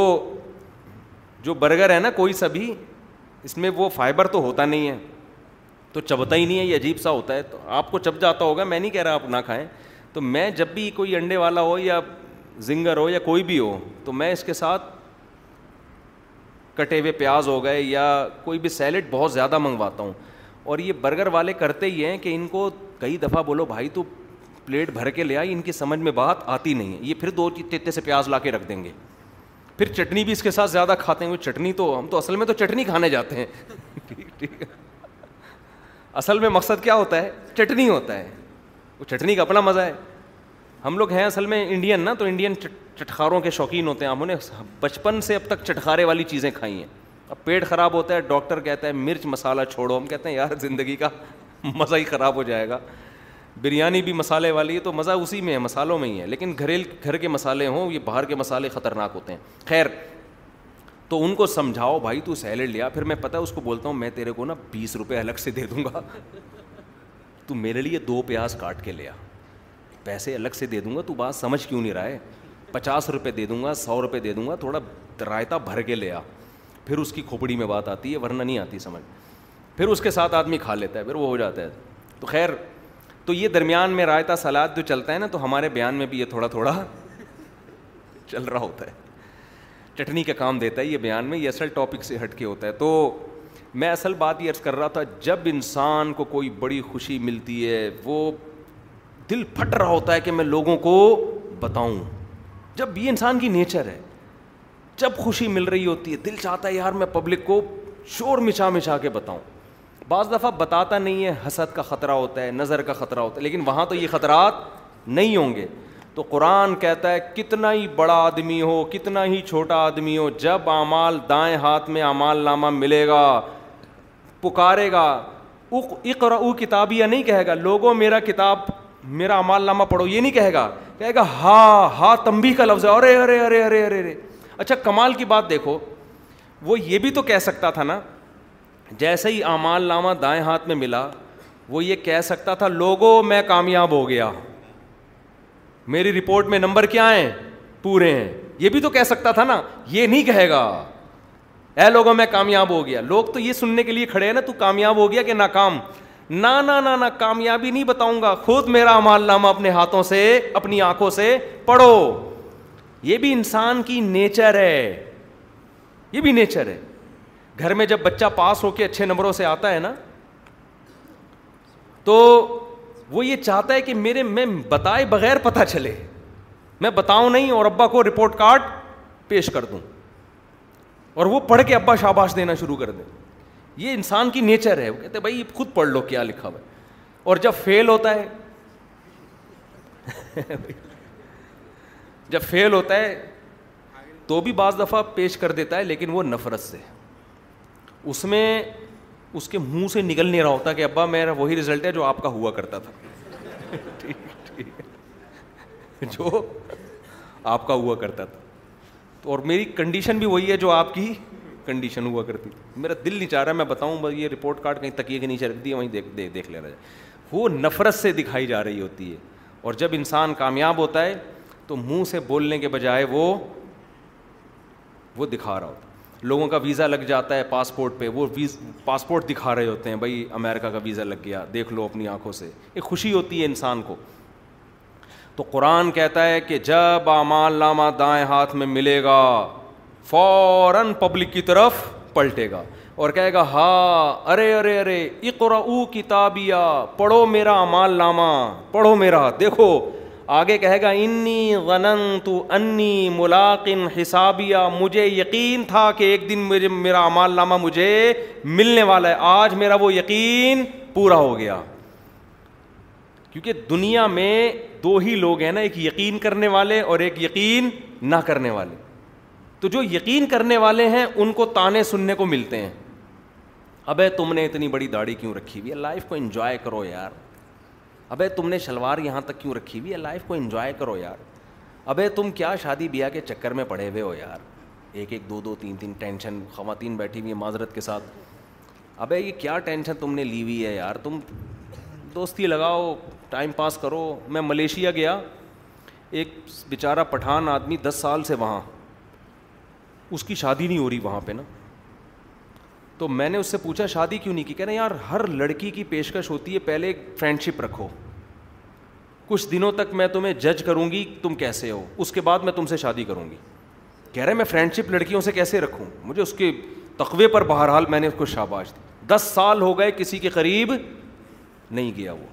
جو برگر ہے نا کوئی سا بھی اس میں وہ فائبر تو ہوتا نہیں ہے تو چبتا ہی نہیں ہے یہ عجیب سا ہوتا ہے تو آپ کو چب جاتا ہوگا میں نہیں کہہ رہا آپ نہ کھائیں تو میں جب بھی کوئی انڈے والا ہو یا زنگر ہو یا کوئی بھی ہو تو میں اس کے ساتھ کٹے ہوئے پیاز ہو گئے یا کوئی بھی سیلڈ بہت زیادہ منگواتا ہوں اور یہ برگر والے کرتے ہی ہیں کہ ان کو کئی دفعہ بولو بھائی تو پلیٹ بھر کے لے آئی ان کی سمجھ میں بات آتی نہیں ہے یہ پھر دو تیتے سے پیاز لا کے رکھ دیں گے پھر چٹنی بھی اس کے ساتھ زیادہ کھاتے ہیں چٹنی تو ہم تو اصل میں تو چٹنی کھانے جاتے ہیں اصل میں مقصد کیا ہوتا ہے چٹنی ہوتا ہے وہ چٹنی کا اپنا مزہ ہے ہم لوگ ہیں اصل میں انڈین نا تو انڈین چٹخاروں کے شوقین ہوتے ہیں ہم نے بچپن سے اب تک چٹخارے والی چیزیں کھائی ہیں اب پیٹ خراب ہوتا ہے ڈاکٹر کہتا ہے مرچ مسالہ چھوڑو ہم کہتے ہیں یار زندگی کا مزہ ہی خراب ہو جائے گا بریانی بھی مسالے والی ہے تو مزہ اسی میں ہے مسالوں میں ہی ہے لیکن گھریل گھر کے مسالے ہوں یہ باہر کے مسالے خطرناک ہوتے ہیں خیر تو ان کو سمجھاؤ بھائی تو سیلڈ لیا پھر میں پتا اس کو بولتا ہوں میں تیرے کو نا بیس روپے الگ سے دے دوں گا تو میرے لیے دو پیاز کاٹ کے لیا پیسے الگ سے دے دوں گا تو بات سمجھ کیوں نہیں رہا ہے پچاس روپے دے دوں گا سو روپے دے دوں گا تھوڑا رائتا بھر کے لیا پھر اس کی کھوپڑی میں بات آتی ہے ورنہ نہیں آتی سمجھ پھر اس کے ساتھ آدمی کھا لیتا ہے پھر وہ ہو جاتا ہے تو خیر تو یہ درمیان میں رائتا سلاد جو چلتا ہے نا تو ہمارے بیان میں بھی یہ تھوڑا تھوڑا چل رہا ہوتا ہے چٹنی کا کام دیتا ہے یہ بیان میں یہ اصل ٹاپک سے ہٹ کے ہوتا ہے تو میں اصل بات یہ عرض کر رہا تھا جب انسان کو کوئی بڑی خوشی ملتی ہے وہ دل پھٹ رہا ہوتا ہے کہ میں لوگوں کو بتاؤں جب یہ انسان کی نیچر ہے جب خوشی مل رہی ہوتی ہے دل چاہتا ہے یار میں پبلک کو شور مچا مچا کے بتاؤں بعض دفعہ بتاتا نہیں ہے حسد کا خطرہ ہوتا ہے نظر کا خطرہ ہوتا ہے لیکن وہاں تو یہ خطرات نہیں ہوں گے تو قرآن کہتا ہے کتنا ہی بڑا آدمی ہو کتنا ہی چھوٹا آدمی ہو جب اعمال دائیں ہاتھ میں اعمال نامہ ملے گا پکارے گا اقرا کتاب یا نہیں کہے گا لوگوں میرا کتاب میرا امال نامہ پڑھو یہ نہیں کہے گا کہے گا ہا ہا تمبی کا لفظ ہے ارے ارے ارے ارے ارے ارے اچھا کمال کی بات دیکھو وہ یہ بھی تو کہہ سکتا تھا نا جیسے ہی اعمال نامہ دائیں ہاتھ میں ملا وہ یہ کہہ سکتا تھا لوگوں میں کامیاب ہو گیا میری رپورٹ میں نمبر کیا ہیں پورے ہیں یہ بھی تو کہہ سکتا تھا نا یہ نہیں کہے گا اے لوگوں میں کامیاب ہو گیا لوگ تو یہ سننے کے لیے کھڑے ہیں نا تو کامیاب ہو گیا کہ ناکام نہ نا نا نا کامیابی نہیں بتاؤں گا خود میرا امال نامہ اپنے ہاتھوں سے اپنی آنکھوں سے پڑھو یہ بھی انسان کی نیچر ہے یہ بھی نیچر ہے گھر میں جب بچہ پاس ہو کے اچھے نمبروں سے آتا ہے نا تو وہ یہ چاہتا ہے کہ میرے میں بتائے بغیر پتہ چلے میں بتاؤں نہیں اور ابا کو رپورٹ کارڈ پیش کر دوں اور وہ پڑھ کے ابا شاباش دینا شروع کر دیں یہ انسان کی نیچر ہے وہ کہتے بھائی خود پڑھ لو کیا لکھا ہوا ہے اور جب فیل ہوتا ہے جب فیل ہوتا ہے تو بھی بعض دفعہ پیش کر دیتا ہے لیکن وہ نفرت سے ہے اس میں اس کے منہ سے نکل نہیں رہا ہوتا کہ ابا میرا وہی رزلٹ ہے جو آپ کا ہوا کرتا تھا ٹھیک جو آپ کا ہوا کرتا تھا تو اور میری کنڈیشن بھی وہی ہے جو آپ کی کنڈیشن ہوا کرتی تھی میرا دل نہیں چاہ رہا میں بتاؤں بس یہ رپورٹ کارڈ کہیں تکیے کے نیچے رکھ دیا وہیں دیکھ دیکھ لینا جائے وہ نفرت سے دکھائی جا رہی ہوتی ہے اور جب انسان کامیاب ہوتا ہے تو منہ سے بولنے کے بجائے وہ وہ دکھا رہا ہوتا لوگوں کا ویزا لگ جاتا ہے پاسپورٹ پہ وہ ویز پاسپورٹ دکھا رہے ہوتے ہیں بھائی امیرکا کا ویزا لگ گیا دیکھ لو اپنی آنکھوں سے ایک خوشی ہوتی ہے انسان کو تو قرآن کہتا ہے کہ جب امان لامہ نامہ دائیں ہاتھ میں ملے گا فوراً پبلک کی طرف پلٹے گا اور کہے گا ہا ارے ارے ارے اقرا کتابیا پڑھو میرا امان نامہ پڑھو میرا دیکھو آگے کہے گا انی غنن تو انی ملاقن حسابیا مجھے یقین تھا کہ ایک دن مجھے میرا امال نامہ مجھے ملنے والا ہے آج میرا وہ یقین پورا ہو گیا کیونکہ دنیا میں دو ہی لوگ ہیں نا ایک یقین کرنے والے اور ایک یقین نہ کرنے والے تو جو یقین کرنے والے ہیں ان کو تانے سننے کو ملتے ہیں ابے تم نے اتنی بڑی داڑھی کیوں رکھی ہوئی ہے لائف کو انجوائے کرو یار ابے تم نے شلوار یہاں تک کیوں رکھی ہوئی ہے لائف کو انجوائے کرو یار ابے تم کیا شادی بیاہ کے چکر میں پڑے ہوئے ہو یار ایک ایک دو دو تین تین ٹینشن خواتین بیٹھی ہوئی ہیں معذرت کے ساتھ ابے یہ کیا ٹینشن تم نے لی ہوئی ہے یار تم دوستی لگاؤ ٹائم پاس کرو میں ملیشیا گیا ایک بیچارہ پٹھان آدمی دس سال سے وہاں اس کی شادی نہیں ہو رہی وہاں پہ نا تو میں نے اس سے پوچھا شادی کیوں نہیں کی کہہ رہے یار ہر لڑکی کی پیشکش ہوتی ہے پہلے فرینڈ شپ رکھو کچھ دنوں تک میں تمہیں جج کروں گی تم کیسے ہو اس کے بعد میں تم سے شادی کروں گی کہہ رہے میں فرینڈ شپ لڑکیوں سے کیسے رکھوں مجھے اس کے تقوے پر بہرحال میں نے اس کو شاباش دی دس سال ہو گئے کسی کے قریب نہیں گیا وہ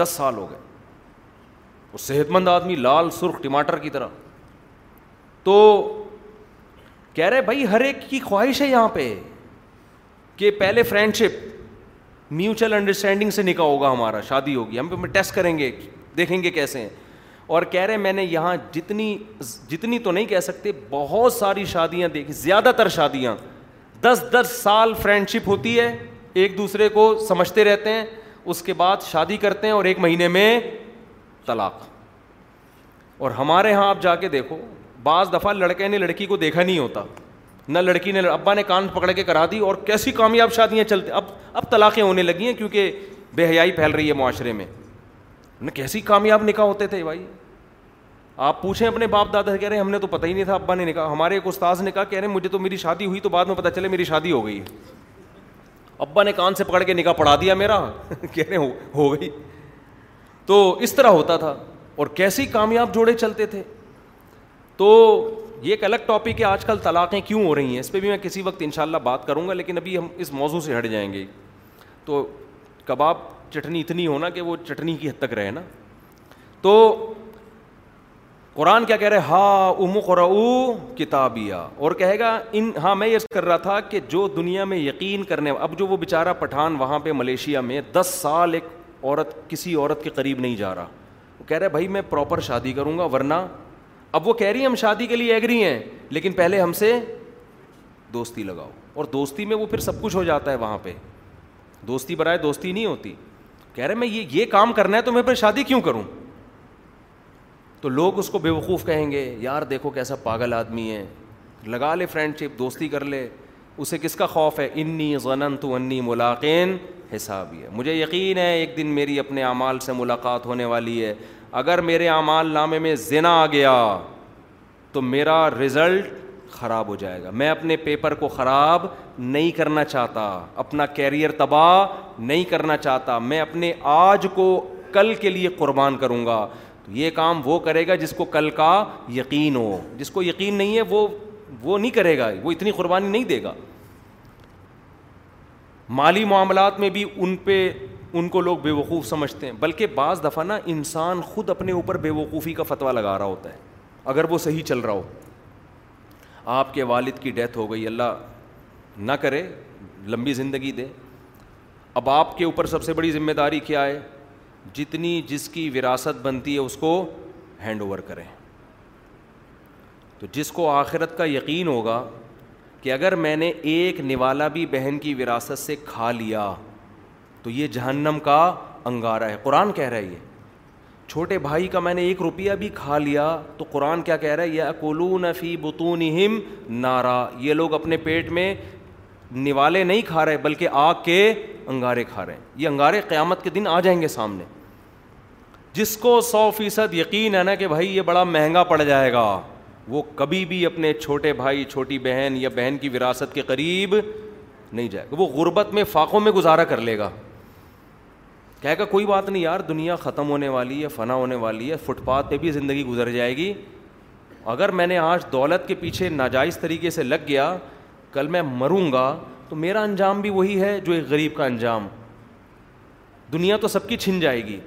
دس سال ہو گئے وہ صحت مند آدمی لال سرخ ٹماٹر کی طرح تو کہہ رہے بھائی ہر ایک کی خواہش ہے یہاں پہ کہ پہلے فرینڈ شپ میوچل انڈرسٹینڈنگ سے نکاح ہوگا ہمارا شادی ہوگی ہم ٹیسٹ کریں گے دیکھیں گے کیسے ہیں اور کہہ رہے میں نے یہاں جتنی جتنی تو نہیں کہہ سکتے بہت ساری شادیاں دیکھی زیادہ تر شادیاں دس دس سال فرینڈ شپ ہوتی ہے ایک دوسرے کو سمجھتے رہتے ہیں اس کے بعد شادی کرتے ہیں اور ایک مہینے میں طلاق اور ہمارے یہاں آپ جا کے دیکھو بعض دفعہ لڑکے نے لڑکی کو دیکھا نہیں ہوتا نہ لڑکی نے ابا نے کان پکڑ کے کرا دی اور کیسی کامیاب شادیاں چلتے اب اب طلاقیں ہونے لگی ہیں کیونکہ بے حیائی پھیل رہی ہے معاشرے میں نہ کیسی کامیاب نکاح ہوتے تھے بھائی آپ پوچھیں اپنے باپ دادا کہہ رہے ہیں ہم نے تو پتہ ہی نہیں تھا ابا نے نکاح ہمارے ایک استاذ نے کہا کہہ رہے ہیں مجھے تو میری شادی ہوئی تو بعد میں پتہ چلے میری شادی ہو گئی ہے ابا نے کان سے پکڑ کے نکاح پڑھا دیا میرا کہہ رہے ہو گئی تو اس طرح ہوتا تھا اور کیسی کامیاب جوڑے چلتے تھے تو یہ ایک الگ ٹاپک ہے آج کل طلاقیں کیوں ہو رہی ہیں اس پہ بھی میں کسی وقت انشاءاللہ بات کروں گا لیکن ابھی ہم اس موضوع سے ہٹ جائیں گے تو کباب چٹنی اتنی ہونا کہ وہ چٹنی کی حد تک رہے نا تو قرآن کیا کہہ رہے ہا ام قرو کتاب اور کہے گا ان ہاں میں یہ کر رہا تھا کہ جو دنیا میں یقین کرنے اب جو وہ بیچارہ پٹھان وہاں پہ ملیشیا میں دس سال ایک عورت کسی عورت کے قریب نہیں جا رہا وہ کہہ رہے بھائی میں پراپر شادی کروں گا ورنہ اب وہ کہہ رہی ہیں ہم شادی کے لیے ایگری ہیں لیکن پہلے ہم سے دوستی لگاؤ اور دوستی میں وہ پھر سب کچھ ہو جاتا ہے وہاں پہ دوستی برائے دوستی نہیں ہوتی کہہ رہے میں یہ یہ کام کرنا ہے تو میں پھر شادی کیوں کروں تو لوگ اس کو بے وقوف کہیں گے یار دیکھو کیسا پاگل آدمی ہے لگا لے فرینڈ شپ دوستی کر لے اسے کس کا خوف ہے انی غنن تو انی ملاقین حساب ہے مجھے یقین ہے ایک دن میری اپنے اعمال سے ملاقات ہونے والی ہے اگر میرے اعمال نامے میں زنا آ گیا تو میرا رزلٹ خراب ہو جائے گا میں اپنے پیپر کو خراب نہیں کرنا چاہتا اپنا کیریئر تباہ نہیں کرنا چاہتا میں اپنے آج کو کل کے لیے قربان کروں گا تو یہ کام وہ کرے گا جس کو کل کا یقین ہو جس کو یقین نہیں ہے وہ وہ نہیں کرے گا وہ اتنی قربانی نہیں دے گا مالی معاملات میں بھی ان پہ ان کو لوگ بے وقوف سمجھتے ہیں بلکہ بعض دفعہ نا انسان خود اپنے اوپر بے وقوفی کا فتویٰ لگا رہا ہوتا ہے اگر وہ صحیح چل رہا ہو آپ کے والد کی ڈیتھ ہو گئی اللہ نہ کرے لمبی زندگی دے اب آپ کے اوپر سب سے بڑی ذمہ داری کیا ہے جتنی جس کی وراثت بنتی ہے اس کو ہینڈ اوور کریں تو جس کو آخرت کا یقین ہوگا کہ اگر میں نے ایک نوالا بھی بہن کی وراثت سے کھا لیا تو یہ جہنم کا انگارہ ہے قرآن کہہ رہا ہے یہ چھوٹے بھائی کا میں نے ایک روپیہ بھی کھا لیا تو قرآن کیا کہہ رہا ہے یہ اکولونفی بتونہم نارا یہ لوگ اپنے پیٹ میں نوالے نہیں کھا رہے بلکہ آگ کے انگارے کھا رہے ہیں یہ انگارے قیامت کے دن آ جائیں گے سامنے جس کو سو فیصد یقین ہے نا کہ بھائی یہ بڑا مہنگا پڑ جائے گا وہ کبھی بھی اپنے چھوٹے بھائی چھوٹی بہن یا بہن کی وراثت کے قریب نہیں جائے گا وہ غربت میں فاقوں میں گزارا کر لے گا کہے گا کوئی بات نہیں یار دنیا ختم ہونے والی ہے فنا ہونے والی ہے فٹ پاتھ پہ بھی زندگی گزر جائے گی اگر میں نے آج دولت کے پیچھے ناجائز طریقے سے لگ گیا کل میں مروں گا تو میرا انجام بھی وہی ہے جو ایک غریب کا انجام دنیا تو سب کی چھن جائے گی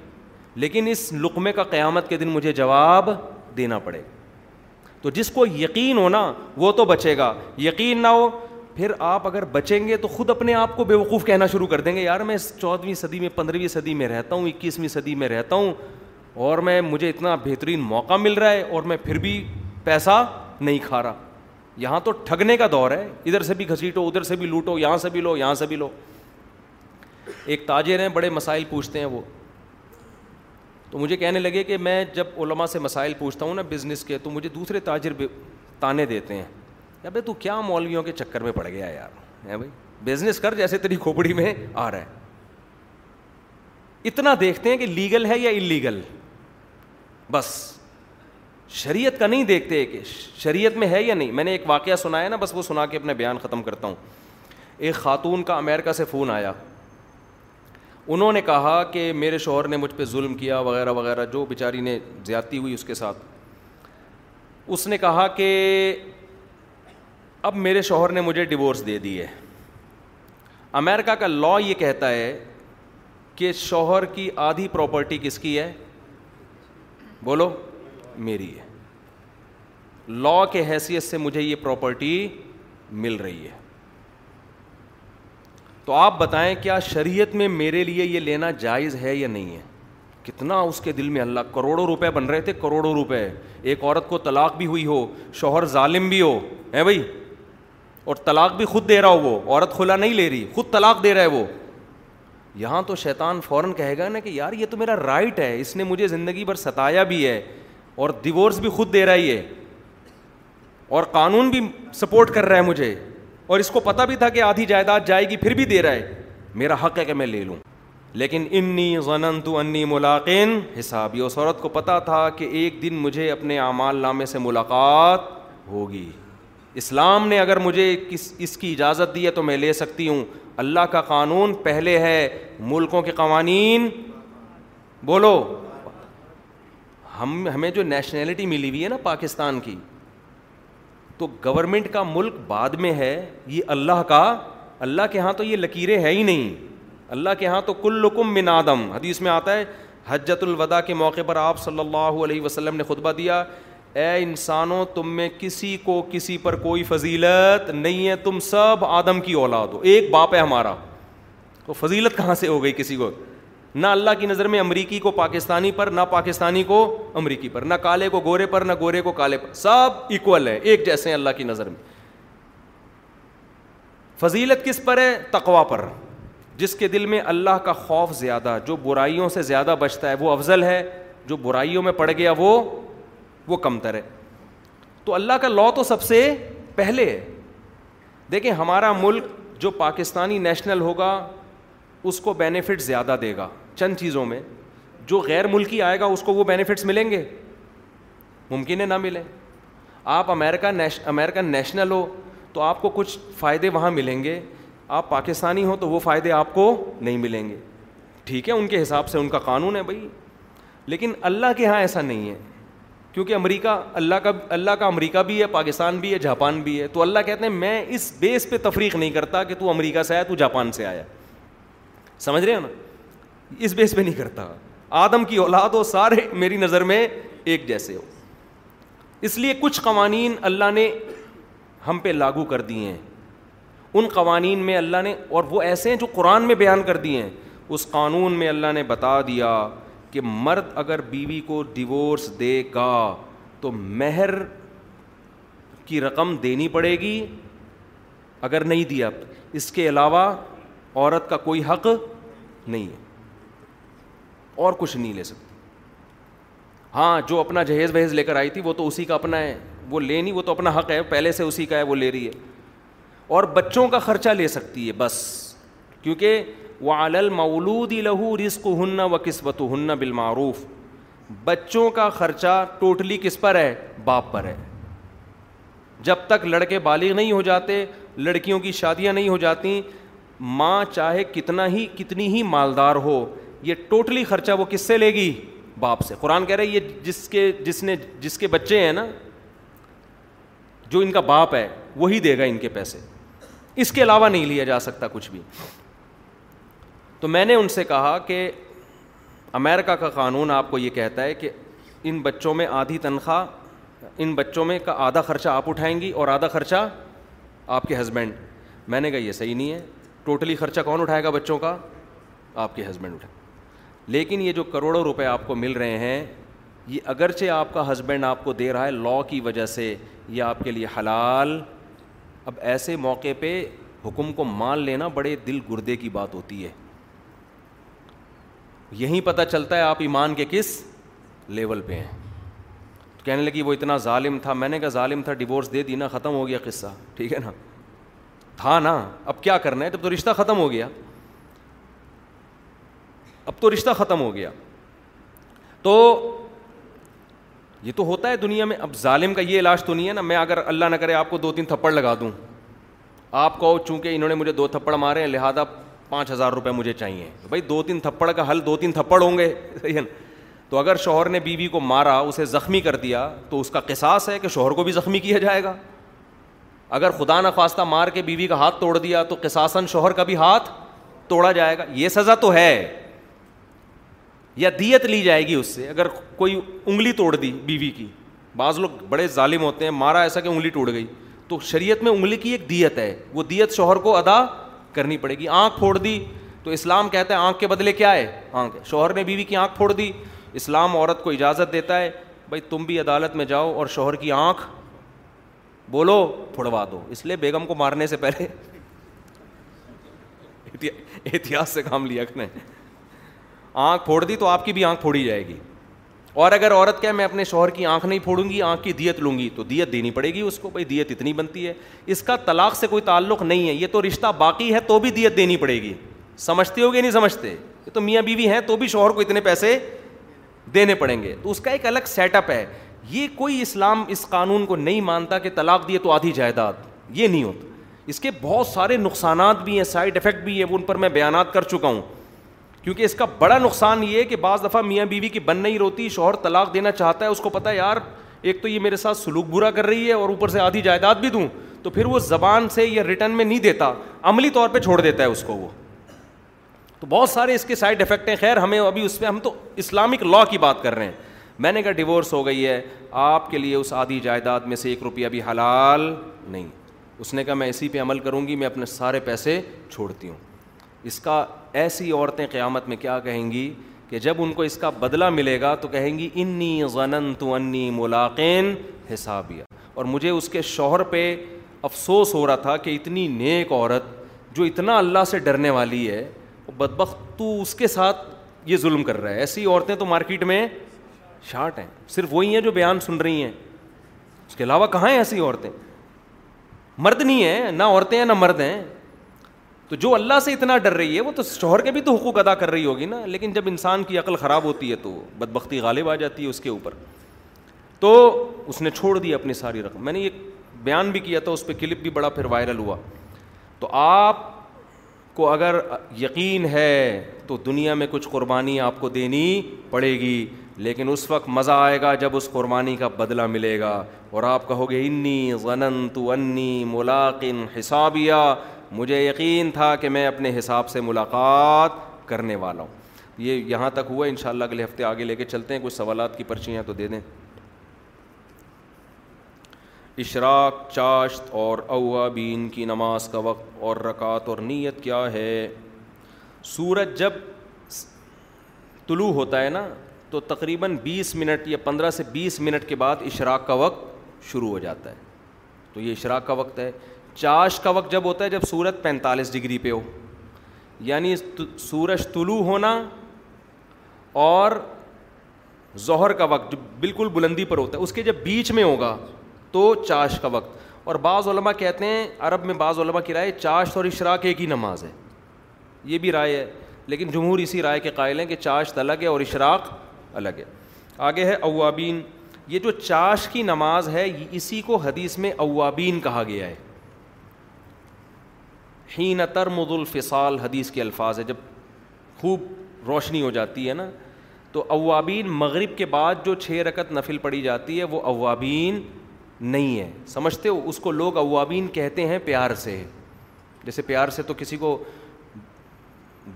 لیکن اس لقمے کا قیامت کے دن مجھے جواب دینا پڑے تو جس کو یقین ہونا وہ تو بچے گا یقین نہ ہو پھر آپ اگر بچیں گے تو خود اپنے آپ کو بے وقوف کہنا شروع کر دیں گے یار میں چودھویں صدی میں پندرہویں صدی میں رہتا ہوں اکیسویں صدی میں رہتا ہوں اور میں مجھے اتنا بہترین موقع مل رہا ہے اور میں پھر بھی پیسہ نہیں کھا رہا یہاں تو ٹھگنے کا دور ہے ادھر سے بھی گھسیٹو ادھر سے بھی لوٹو یہاں سے بھی لو یہاں سے بھی لو ایک تاجر ہیں بڑے مسائل پوچھتے ہیں وہ تو مجھے کہنے لگے کہ میں جب علماء سے مسائل پوچھتا ہوں نا بزنس کے تو مجھے دوسرے تاجر تانے دیتے ہیں یا بھائی تو کیا مولویوں کے چکر میں پڑ گیا ہے بھائی بزنس کر جیسے تیری کھوپڑی میں آ رہا ہے اتنا دیکھتے ہیں کہ لیگل ہے یا انلیگل بس شریعت کا نہیں دیکھتے کہ شریعت میں ہے یا نہیں میں نے ایک واقعہ سنایا نا بس وہ سنا کے اپنے بیان ختم کرتا ہوں ایک خاتون کا امیرکا سے فون آیا انہوں نے کہا کہ میرے شوہر نے مجھ پہ ظلم کیا وغیرہ وغیرہ جو بیچاری نے زیادتی ہوئی اس کے ساتھ اس نے کہا کہ اب میرے شوہر نے مجھے ڈیورس دے دی ہے امیرکا کا لا یہ کہتا ہے کہ شوہر کی آدھی پراپرٹی کس کی ہے بولو میری ہے لا کے حیثیت سے مجھے یہ پراپرٹی مل رہی ہے تو آپ بتائیں کیا شریعت میں میرے لیے یہ لینا جائز ہے یا نہیں ہے کتنا اس کے دل میں اللہ کروڑوں روپے بن رہے تھے کروڑوں روپے ایک عورت کو طلاق بھی ہوئی ہو شوہر ظالم بھی ہو ہے بھائی اور طلاق بھی خود دے رہا ہو وہ عورت کھلا نہیں لے رہی خود طلاق دے رہا ہے وہ یہاں تو شیطان فوراً کہے گا نا کہ یار یہ تو میرا رائٹ ہے اس نے مجھے زندگی بھر ستایا بھی ہے اور ڈیورس بھی خود دے رہا ہے اور قانون بھی سپورٹ کر رہا ہے مجھے اور اس کو پتہ بھی تھا کہ آدھی جائیداد جائے گی پھر بھی دے رہا ہے میرا حق ہے کہ میں لے لوں لیکن انی غنن تو انی ملاقین حساب یہ اس عورت کو پتہ تھا کہ ایک دن مجھے اپنے اعمال نامے سے ملاقات ہوگی اسلام نے اگر مجھے اس کی اجازت دی ہے تو میں لے سکتی ہوں اللہ کا قانون پہلے ہے ملکوں کے قوانین بولو ہم ہمیں جو نیشنلٹی ملی ہوئی ہے نا پاکستان کی تو گورنمنٹ کا ملک بعد میں ہے یہ اللہ کا اللہ کے ہاں تو یہ لکیریں ہے ہی نہیں اللہ کے ہاں تو کلکم من آدم حدیث میں آتا ہے حجت الوداع کے موقع پر آپ صلی اللہ علیہ وسلم نے خطبہ دیا اے انسانوں تم میں کسی کو کسی پر کوئی فضیلت نہیں ہے تم سب آدم کی اولاد ہو ایک باپ ہے ہمارا تو فضیلت کہاں سے ہو گئی کسی کو نہ اللہ کی نظر میں امریکی کو پاکستانی پر نہ پاکستانی کو امریکی پر نہ کالے کو گورے پر نہ گورے کو کالے پر سب اکول ہے ایک جیسے ہیں اللہ کی نظر میں فضیلت کس پر ہے تقوا پر جس کے دل میں اللہ کا خوف زیادہ جو برائیوں سے زیادہ بچتا ہے وہ افضل ہے جو برائیوں میں پڑ گیا وہ وہ کم تر ہے تو اللہ کا لا تو سب سے پہلے ہے دیکھیں ہمارا ملک جو پاکستانی نیشنل ہوگا اس کو بینیفٹ زیادہ دے گا چند چیزوں میں جو غیر ملکی آئے گا اس کو وہ بینیفٹس ملیں گے ممکن ہے نہ ملیں آپ امیرکا نیش امیرکن نیشنل ہو تو آپ کو کچھ فائدے وہاں ملیں گے آپ پاکستانی ہوں تو وہ فائدے آپ کو نہیں ملیں گے ٹھیک ہے ان کے حساب سے ان کا قانون ہے بھائی لیکن اللہ کے یہاں ایسا نہیں ہے کیونکہ امریکہ اللہ کا اللہ کا امریکہ بھی ہے پاکستان بھی ہے جاپان بھی ہے تو اللہ کہتے ہیں میں اس بیس پہ تفریق نہیں کرتا کہ تو امریکہ سے آیا تو جاپان سے آیا سمجھ رہے ہیں نا اس بیس پہ نہیں کرتا آدم کی اولاد ہو سارے میری نظر میں ایک جیسے ہو اس لیے کچھ قوانین اللہ نے ہم پہ لاگو کر دیے ہیں ان قوانین میں اللہ نے اور وہ ایسے ہیں جو قرآن میں بیان کر دیے ہیں اس قانون میں اللہ نے بتا دیا کہ مرد اگر بیوی کو ڈیورس دے گا تو مہر کی رقم دینی پڑے گی اگر نہیں دیا اس کے علاوہ عورت کا کوئی حق نہیں ہے اور کچھ نہیں لے سکتی ہاں جو اپنا جہیز وہیز لے کر آئی تھی وہ تو اسی کا اپنا ہے وہ لے نہیں وہ تو اپنا حق ہے پہلے سے اسی کا ہے وہ لے رہی ہے اور بچوں کا خرچہ لے سکتی ہے بس کیونکہ وعلى المولود لہو رزقهن وكسوتهن و ہن بالمعروف بچوں کا خرچہ ٹوٹلی کس پر ہے باپ پر ہے جب تک لڑکے بالغ نہیں ہو جاتے لڑکیوں کی شادیاں نہیں ہو جاتی ماں چاہے کتنا ہی کتنی ہی مالدار ہو یہ ٹوٹلی خرچہ وہ کس سے لے گی باپ سے قرآن کہہ رہے یہ جس کے جس نے جس کے بچے ہیں نا جو ان کا باپ ہے وہی دے گا ان کے پیسے اس کے علاوہ نہیں لیا جا سکتا کچھ بھی تو میں نے ان سے کہا کہ امیرکا کا قانون آپ کو یہ کہتا ہے کہ ان بچوں میں آدھی تنخواہ ان بچوں میں کا آدھا خرچہ آپ اٹھائیں گی اور آدھا خرچہ آپ کے ہسبینڈ میں نے کہا یہ صحیح نہیں ہے ٹوٹلی خرچہ کون اٹھائے گا بچوں کا آپ کے ہسبینڈ اٹھائے لیکن یہ جو کروڑوں روپے آپ کو مل رہے ہیں یہ اگرچہ آپ کا ہسبینڈ آپ کو دے رہا ہے لاء کی وجہ سے یہ آپ کے لیے حلال اب ایسے موقع پہ حکم کو مان لینا بڑے دل گردے کی بات ہوتی ہے یہیں پتہ چلتا ہے آپ ایمان کے کس لیول پہ ہیں تو کہنے لگی وہ اتنا ظالم تھا میں نے کہا ظالم تھا ڈیورس دے دی نا ختم ہو گیا قصہ ٹھیک ہے نا تھا نا اب کیا کرنا ہے تب تو رشتہ ختم ہو گیا اب تو رشتہ ختم ہو گیا تو یہ تو ہوتا ہے دنیا میں اب ظالم کا یہ علاج تو نہیں ہے نا میں اگر اللہ نہ کرے آپ کو دو تین تھپڑ لگا دوں آپ کو چونکہ انہوں نے مجھے دو تھپڑ مارے ہیں لہٰذا پانچ ہزار روپے مجھے چاہیے بھائی دو تین تھپڑ کا حل دو تین تھپڑ ہوں گے صحیح ہے نا تو اگر شوہر نے بیوی کو مارا اسے زخمی کر دیا تو اس کا قصاص ہے کہ شوہر کو بھی زخمی کیا جائے گا اگر خدا نخواستہ مار کے بیوی کا ہاتھ توڑ دیا تو قساسن شوہر کا بھی ہاتھ توڑا جائے گا یہ سزا تو ہے یا دیت لی جائے گی اس سے اگر کوئی انگلی توڑ دی بیوی کی بعض لوگ بڑے ظالم ہوتے ہیں مارا ایسا کہ انگلی ٹوٹ گئی تو شریعت میں انگلی کی ایک دیت ہے وہ دیت شوہر کو ادا کرنی پڑے گی آنکھ پھوڑ دی تو اسلام کہتا ہے آنکھ کے بدلے کیا ہے آنکھ شوہر نے بیوی کی آنکھ پھوڑ دی اسلام عورت کو اجازت دیتا ہے بھائی تم بھی عدالت میں جاؤ اور شوہر کی آنکھ بولو پھڑوا دو اس لیے بیگم کو مارنے سے پہلے احتیاط سے کام لیا آنکھ پھوڑ دی تو آپ کی بھی آنکھ پھوڑی جائے گی اور اگر عورت کیا میں اپنے شوہر کی آنکھ نہیں پھوڑوں گی آنکھ کی دیت لوں گی تو دیت دینی پڑے گی اس کو بھائی دیت اتنی بنتی ہے اس کا طلاق سے کوئی تعلق نہیں ہے یہ تو رشتہ باقی ہے تو بھی دیت دینی پڑے گی سمجھتے ہو گے نہیں سمجھتے یہ تو میاں بیوی ہیں تو بھی شوہر کو اتنے پیسے دینے پڑیں گے تو اس کا ایک الگ سیٹ اپ ہے یہ کوئی اسلام اس قانون کو نہیں مانتا کہ طلاق دیے تو آدھی جائیداد یہ نہیں ہوتا اس کے بہت سارے نقصانات بھی ہیں سائڈ افیکٹ بھی ہیں وہ ان پر میں بیانات کر چکا ہوں کیونکہ اس کا بڑا نقصان یہ ہے کہ بعض دفعہ میاں بیوی کی بن نہیں روتی شوہر طلاق دینا چاہتا ہے اس کو پتا یار ایک تو یہ میرے ساتھ سلوک برا کر رہی ہے اور اوپر سے آدھی جائیداد بھی دوں تو پھر وہ زبان سے یا ریٹرن میں نہیں دیتا عملی طور پہ چھوڑ دیتا ہے اس کو وہ تو بہت سارے اس کے سائڈ افیکٹ ہیں خیر ہمیں ابھی اس پہ ہم تو اسلامک لاء کی بات کر رہے ہیں میں نے کہا ڈیورس ہو گئی ہے آپ کے لیے اس آدھی جائیداد میں سے ایک روپیہ بھی حلال نہیں اس نے کہا میں اسی پہ عمل کروں گی میں اپنے سارے پیسے چھوڑتی ہوں اس کا ایسی عورتیں قیامت میں کیا کہیں گی کہ جب ان کو اس کا بدلہ ملے گا تو کہیں گی انی غن تو انی ملاقین حسابیہ اور مجھے اس کے شوہر پہ افسوس ہو رہا تھا کہ اتنی نیک عورت جو اتنا اللہ سے ڈرنے والی ہے وہ بدبخ تو اس کے ساتھ یہ ظلم کر رہا ہے ایسی عورتیں تو مارکیٹ میں شارٹ ہیں صرف وہی ہیں جو بیان سن رہی ہیں اس کے علاوہ کہاں ہیں ایسی عورتیں مرد نہیں ہیں نہ عورتیں ہیں نہ مرد ہیں تو جو اللہ سے اتنا ڈر رہی ہے وہ تو شوہر کے بھی تو حقوق ادا کر رہی ہوگی نا لیکن جب انسان کی عقل خراب ہوتی ہے تو بد بختی غالب آ جاتی ہے اس کے اوپر تو اس نے چھوڑ دی اپنی ساری رقم میں نے یہ بیان بھی کیا تھا اس پہ کلپ بھی بڑا پھر وائرل ہوا تو آپ کو اگر یقین ہے تو دنیا میں کچھ قربانی آپ کو دینی پڑے گی لیکن اس وقت مزہ آئے گا جب اس قربانی کا بدلہ ملے گا اور آپ کہو گے انی غنن تو انی ملاقن حسابیہ مجھے یقین تھا کہ میں اپنے حساب سے ملاقات کرنے والا ہوں یہ یہاں تک ہوا ان شاء اللہ اگلے ہفتے آگے لے کے چلتے ہیں کچھ سوالات کی پرچیاں تو دے دیں اشراق چاشت اور اوا بین کی نماز کا وقت اور رکعت اور نیت کیا ہے سورج جب طلوع ہوتا ہے نا تو تقریباً بیس منٹ یا پندرہ سے بیس منٹ کے بعد اشراق کا وقت شروع ہو جاتا ہے تو یہ اشراق کا وقت ہے چاش کا وقت جب ہوتا ہے جب سورج پینتالیس ڈگری پہ ہو یعنی سورج طلوع ہونا اور ظہر کا وقت جو بالکل بلندی پر ہوتا ہے اس کے جب بیچ میں ہوگا تو چاش کا وقت اور بعض علماء کہتے ہیں عرب میں بعض علماء کی رائے چاش اور اشراق ایک ہی نماز ہے یہ بھی رائے ہے لیکن جمہور اسی رائے کے قائل ہیں کہ چاشت الگ ہے اور اشراق الگ ہے آگے ہے اوابین یہ جو چاش کی نماز ہے اسی کو حدیث میں اوابین کہا گیا ہے ہینترمد الفصال حدیث کے الفاظ ہے جب خوب روشنی ہو جاتی ہے نا تو اوابین مغرب کے بعد جو چھ رکت نفل پڑی جاتی ہے وہ اوابین نہیں ہے سمجھتے ہو اس کو لوگ اوابین کہتے ہیں پیار سے جیسے پیار سے تو کسی کو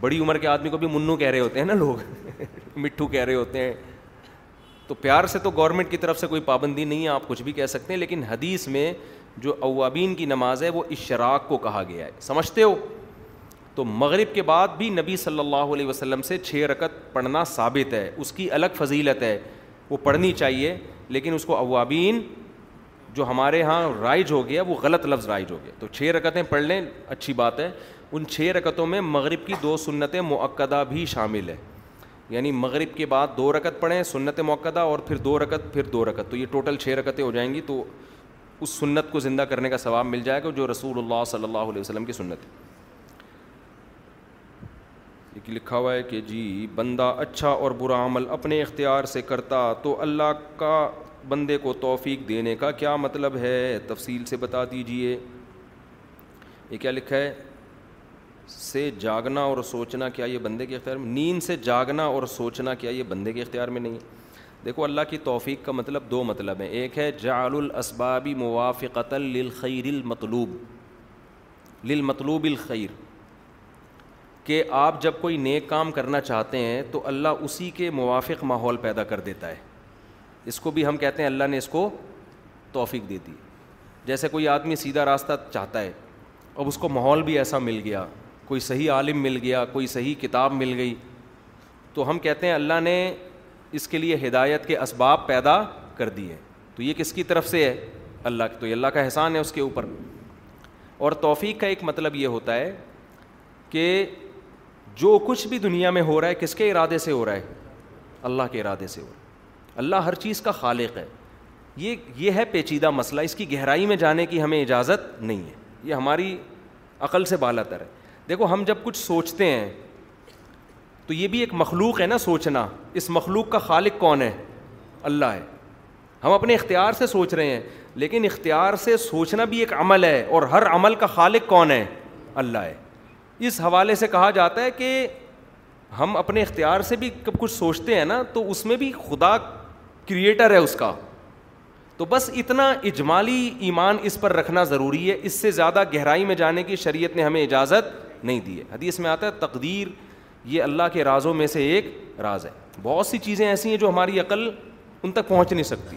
بڑی عمر کے آدمی کو بھی منو کہہ رہے ہوتے ہیں نا لوگ مٹھو کہہ رہے ہوتے ہیں تو پیار سے تو گورنمنٹ کی طرف سے کوئی پابندی نہیں ہے آپ کچھ بھی کہہ سکتے ہیں لیکن حدیث میں جو اوابین کی نماز ہے وہ اشراق کو کہا گیا ہے سمجھتے ہو تو مغرب کے بعد بھی نبی صلی اللہ علیہ وسلم سے چھ رکت پڑھنا ثابت ہے اس کی الگ فضیلت ہے وہ پڑھنی چاہیے لیکن اس کو اوابین جو ہمارے یہاں رائج ہو گیا وہ غلط لفظ رائج ہو گیا تو چھ رکتیں پڑھ لیں اچھی بات ہے ان چھ رکتوں میں مغرب کی دو سنت معقدہ بھی شامل ہے یعنی مغرب کے بعد دو رکت پڑھیں سنت موقع اور پھر دو رکت پھر دو رکت تو یہ ٹوٹل چھ رکتیں ہو جائیں گی تو اس سنت کو زندہ کرنے کا ثواب مل جائے گا جو رسول اللہ صلی اللہ علیہ وسلم کی سنت ہے ایک لکھا ہوا ہے کہ جی بندہ اچھا اور برا عمل اپنے اختیار سے کرتا تو اللہ کا بندے کو توفیق دینے کا کیا مطلب ہے تفصیل سے بتا دیجئے یہ کیا لکھا ہے سے جاگنا اور سوچنا کیا یہ بندے کے اختیار میں نیند سے جاگنا اور سوچنا کیا یہ بندے کے اختیار میں نہیں ہے دیکھو اللہ کی توفیق کا مطلب دو مطلب ہیں ایک ہے جعل الاسبابی موافقت للخیر المطلوب للمطلوب الخیر کہ آپ جب کوئی نیک کام کرنا چاہتے ہیں تو اللہ اسی کے موافق ماحول پیدا کر دیتا ہے اس کو بھی ہم کہتے ہیں اللہ نے اس کو توفیق دے دی جیسے کوئی آدمی سیدھا راستہ چاہتا ہے اب اس کو ماحول بھی ایسا مل گیا کوئی صحیح عالم مل گیا کوئی صحیح کتاب مل گئی تو ہم کہتے ہیں اللہ نے اس کے لیے ہدایت کے اسباب پیدا کر دیے تو یہ کس کی طرف سے ہے اللہ کی تو یہ اللہ کا احسان ہے اس کے اوپر اور توفیق کا ایک مطلب یہ ہوتا ہے کہ جو کچھ بھی دنیا میں ہو رہا ہے کس کے ارادے سے ہو رہا ہے اللہ کے ارادے سے ہو رہا ہے اللہ ہر چیز کا خالق ہے یہ یہ ہے پیچیدہ مسئلہ اس کی گہرائی میں جانے کی ہمیں اجازت نہیں ہے یہ ہماری عقل سے بالا تر ہے دیکھو ہم جب کچھ سوچتے ہیں تو یہ بھی ایک مخلوق ہے نا سوچنا اس مخلوق کا خالق کون ہے اللہ ہے ہم اپنے اختیار سے سوچ رہے ہیں لیکن اختیار سے سوچنا بھی ایک عمل ہے اور ہر عمل کا خالق کون ہے اللہ ہے اس حوالے سے کہا جاتا ہے کہ ہم اپنے اختیار سے بھی کب کچھ سوچتے ہیں نا تو اس میں بھی خدا کریٹر ہے اس کا تو بس اتنا اجمالی ایمان اس پر رکھنا ضروری ہے اس سے زیادہ گہرائی میں جانے کی شریعت نے ہمیں اجازت نہیں دی ہے حدیث میں آتا ہے تقدیر یہ اللہ کے رازوں میں سے ایک راز ہے بہت سی چیزیں ایسی ہیں جو ہماری عقل ان تک پہنچ نہیں سکتی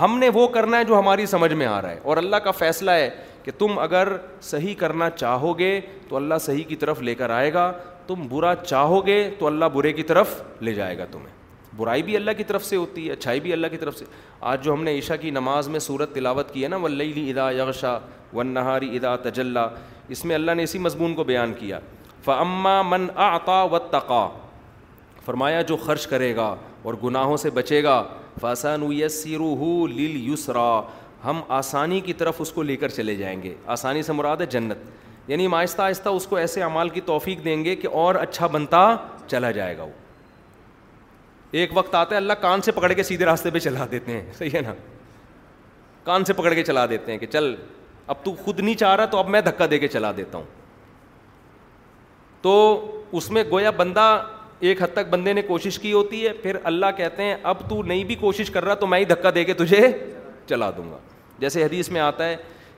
ہم نے وہ کرنا ہے جو ہماری سمجھ میں آ رہا ہے اور اللہ کا فیصلہ ہے کہ تم اگر صحیح کرنا چاہو گے تو اللہ صحیح کی طرف لے کر آئے گا تم برا چاہو گے تو اللہ برے کی طرف لے جائے گا تمہیں برائی بھی اللہ کی طرف سے ہوتی ہے اچھائی بھی اللہ کی طرف سے آج جو ہم نے عشاء کی نماز میں صورت تلاوت کی ہے نا ولی ادا یغشا ون نہاری ادا تجلّہ اس میں اللہ نے اسی مضمون کو بیان کیا فعما من آتا و تقا فرمایا جو خرچ کرے گا اور گناہوں سے بچے گا فسن یسیرو سرو ہو لل یسرا ہم آسانی کی طرف اس کو لے کر چلے جائیں گے آسانی سے مراد ہے جنت یعنی ہم آہستہ آہستہ اس کو ایسے عمال کی توفیق دیں گے کہ اور اچھا بنتا چلا جائے گا وہ ایک وقت آتا ہے اللہ کان سے پکڑ کے سیدھے راستے پہ چلا دیتے ہیں صحیح ہے نا کان سے پکڑ کے چلا دیتے ہیں کہ چل اب تو خود نہیں چاہ رہا تو اب میں دھکا دے کے چلا دیتا ہوں تو اس میں گویا بندہ ایک حد تک بندے نے کوشش کی ہوتی ہے پھر اللہ کہتے ہیں اب تو نہیں بھی کوشش کر رہا تو میں ہی دھکا دے کے تجھے چلا دوں گا جیسے حدیث میں آتا ہے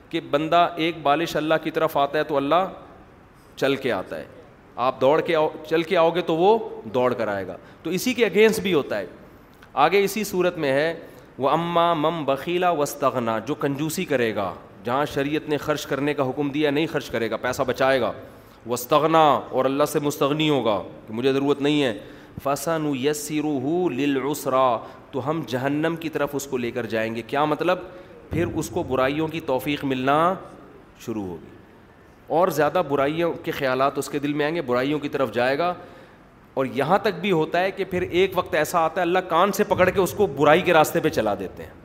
کہ بندہ ایک بالش اللہ کی طرف آتا ہے تو اللہ چل کے آتا ہے آپ دوڑ کے آؤ چل کے آؤ گے تو وہ دوڑ کر آئے گا تو اسی کے اگینسٹ بھی ہوتا ہے آگے اسی صورت میں ہے وہ اماں مم بخیلا وستغنا جو کنجوسی کرے گا جہاں شریعت نے خرچ کرنے کا حکم دیا نہیں خرچ کرے گا پیسہ بچائے گا وستغنا اور اللہ سے مستغنی ہوگا کہ مجھے ضرورت نہیں ہے فسن و یس سر ہو تو ہم جہنم کی طرف اس کو لے کر جائیں گے کیا مطلب پھر اس کو برائیوں کی توفیق ملنا شروع ہوگی اور زیادہ برائیوں کے خیالات اس کے دل میں آئیں گے برائیوں کی طرف جائے گا اور یہاں تک بھی ہوتا ہے کہ پھر ایک وقت ایسا آتا ہے اللہ کان سے پکڑ کے اس کو برائی کے راستے پہ چلا دیتے ہیں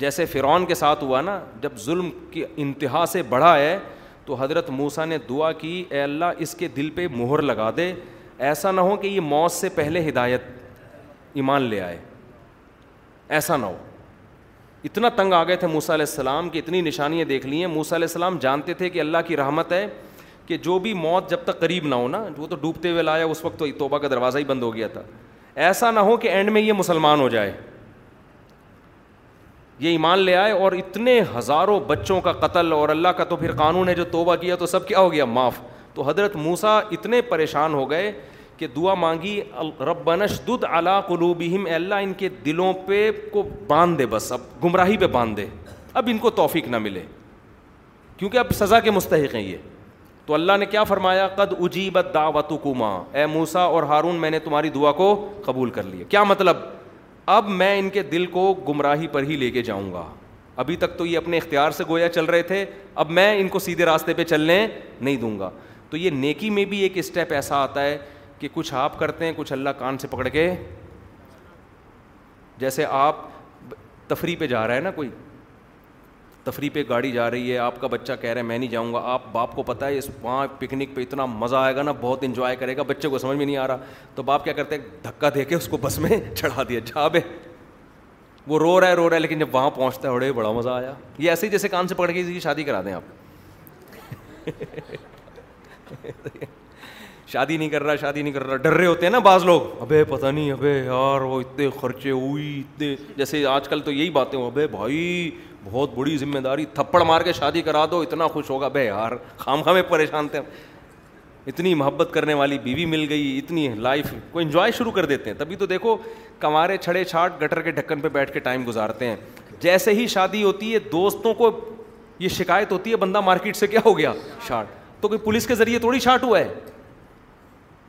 جیسے فرعون کے ساتھ ہوا نا جب ظلم کی انتہا سے بڑھا ہے تو حضرت موسا نے دعا کی اے اللہ اس کے دل پہ مہر لگا دے ایسا نہ ہو کہ یہ موت سے پہلے ہدایت ایمان لے آئے ایسا نہ ہو اتنا تنگ آ گئے تھے موسیٰ علیہ السلام کہ اتنی نشانیاں دیکھ لی ہیں موسیٰ علیہ السلام جانتے تھے کہ اللہ کی رحمت ہے کہ جو بھی موت جب تک قریب نہ ہو نا وہ تو ڈوبتے ہوئے لایا اس وقت تو توبہ کا دروازہ ہی بند ہو گیا تھا ایسا نہ ہو کہ اینڈ میں یہ مسلمان ہو جائے یہ ایمان لے آئے اور اتنے ہزاروں بچوں کا قتل اور اللہ کا تو پھر قانون ہے جو توبہ کیا تو سب کیا ہو گیا معاف تو حضرت موسا اتنے پریشان ہو گئے کہ دعا مانگی رب بنش دد اللہ قلوبہم اللہ ان کے دلوں پہ کو باندھ دے بس اب گمراہی پہ باندھ دے اب ان کو توفیق نہ ملے کیونکہ اب سزا کے مستحق ہیں یہ تو اللہ نے کیا فرمایا قد اجیبت دعوت کما اے موسا اور ہارون میں نے تمہاری دعا کو قبول کر لیا کیا مطلب اب میں ان کے دل کو گمراہی پر ہی لے کے جاؤں گا ابھی تک تو یہ اپنے اختیار سے گویا چل رہے تھے اب میں ان کو سیدھے راستے پہ چلنے نہیں دوں گا تو یہ نیکی میں بھی ایک اسٹیپ ایسا آتا ہے کہ کچھ آپ کرتے ہیں کچھ اللہ کان سے پکڑ کے جیسے آپ تفریح پہ جا رہا ہے نا کوئی تفریح پہ گاڑی جا رہی ہے آپ کا بچہ کہہ رہا ہے میں نہیں جاؤں گا آپ باپ کو پتہ ہے اس وہاں پکنک پہ اتنا مزہ آئے گا نا بہت انجوائے کرے گا بچے کو سمجھ میں نہیں آ رہا تو باپ کیا کرتے ہیں دھکا دے کے اس کو بس میں چڑھا دیا جا بے وہ رو رہا ہے رو رہا ہے لیکن جب وہاں پہنچتا ہے اڑے بڑا مزہ آیا یہ ایسے ہی جیسے کان سے پڑھ کے جی شادی کرا دیں آپ شادی نہیں کر رہا شادی نہیں کر رہا ڈر رہے ہوتے ہیں نا بعض لوگ ابھی پتہ نہیں ابے یار وہ اتنے خرچے ہوئی اتنے جیسے آج کل تو یہی باتیں ہو ابے بھائی بہت بڑی ذمہ داری تھپڑ مار کے شادی کرا دو اتنا خوش ہوگا بے یار خام خامے پریشان تھے اتنی محبت کرنے والی بیوی مل گئی اتنی لائف کو انجوائے شروع کر دیتے ہیں تبھی تو دیکھو کمارے چھڑے چھاٹ گٹر کے ڈھکن پہ بیٹھ کے ٹائم گزارتے ہیں جیسے ہی شادی ہوتی ہے دوستوں کو یہ شکایت ہوتی ہے بندہ مارکیٹ سے کیا ہو گیا شارٹ تو کوئی پولیس کے ذریعے تھوڑی شارٹ ہوا ہے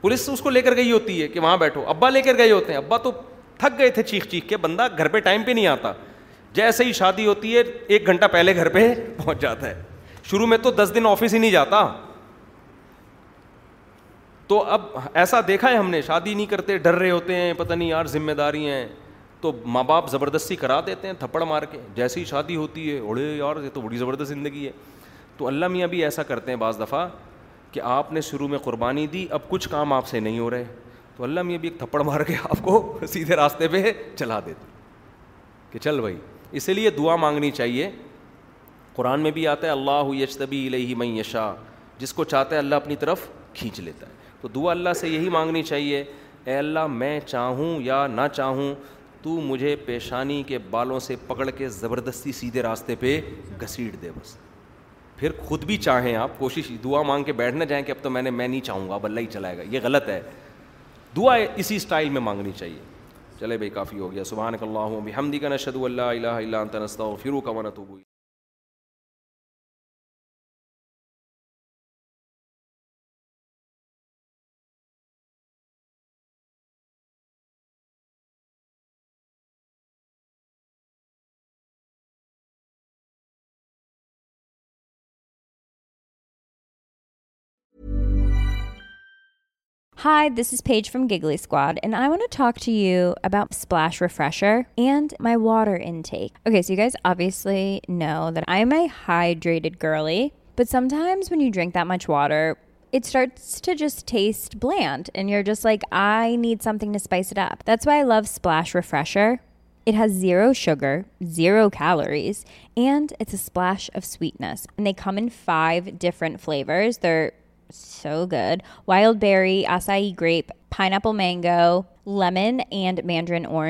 پولیس اس کو لے کر گئی ہوتی ہے کہ وہاں بیٹھو ابا لے کر گئے ہوتے ہیں ابا تو تھک گئے تھے چیخ چیخ کے بندہ گھر پہ ٹائم پہ نہیں آتا جیسے ہی شادی ہوتی ہے ایک گھنٹہ پہلے گھر پہ پہنچ جاتا ہے شروع میں تو دس دن آفس ہی نہیں جاتا تو اب ایسا دیکھا ہے ہم نے شادی نہیں کرتے ڈر رہے ہوتے ہیں پتہ نہیں یار ذمہ داری ہیں تو ماں باپ زبردستی کرا دیتے ہیں تھپڑ مار کے جیسے ہی شادی ہوتی ہے اوڑے یہ تو بڑی زبردست زندگی ہے تو علامہ میاں بھی ایسا کرتے ہیں بعض دفعہ کہ آپ نے شروع میں قربانی دی اب کچھ کام آپ سے نہیں ہو رہے تو علامہ میاں بھی ایک تھپڑ مار کے آپ کو سیدھے راستے پہ چلا دیتے کہ چل بھائی اسی لیے دعا مانگنی چاہیے قرآن میں بھی آتا ہے اللہ یشتبی علیہ میں یشا جس کو چاہتا ہے اللہ اپنی طرف کھینچ لیتا ہے تو دعا اللہ سے یہی مانگنی چاہیے اے اللہ میں چاہوں یا نہ چاہوں تو مجھے پیشانی کے بالوں سے پکڑ کے زبردستی سیدھے راستے پہ گھسیٹ دے بس پھر خود بھی چاہیں آپ کوشش دعا مانگ کے بیٹھنے جائیں کہ اب تو میں نے میں نہیں چاہوں گا اب اللہ ہی چلائے گا یہ غلط ہے دعا اسی اسٹائل میں مانگنی چاہیے چلے بھائی کافی ہو گیا سبحان اللہ بحمدی کا نشد اللہ اللہ اللہ تنستہ ہو پھرو قمرت Hi, this is Paige from Giggly Squad, and I want to talk to you about Splash Refresher and my water intake. Okay, so you guys obviously know that I'm a hydrated girly, but sometimes when you drink that much water, it starts to just taste bland, and you're just like, I need something to spice it up. That's why I love Splash Refresher. It has 0 sugar, 0 calories, and it's a splash of sweetness. And they come in 5 different flavors. They're so good wild berry acai grape pineapple mango lemon and mandarin اور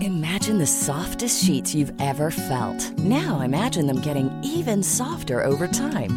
Imagine the softest sheets you've ever felt. Now imagine them getting even softer over time.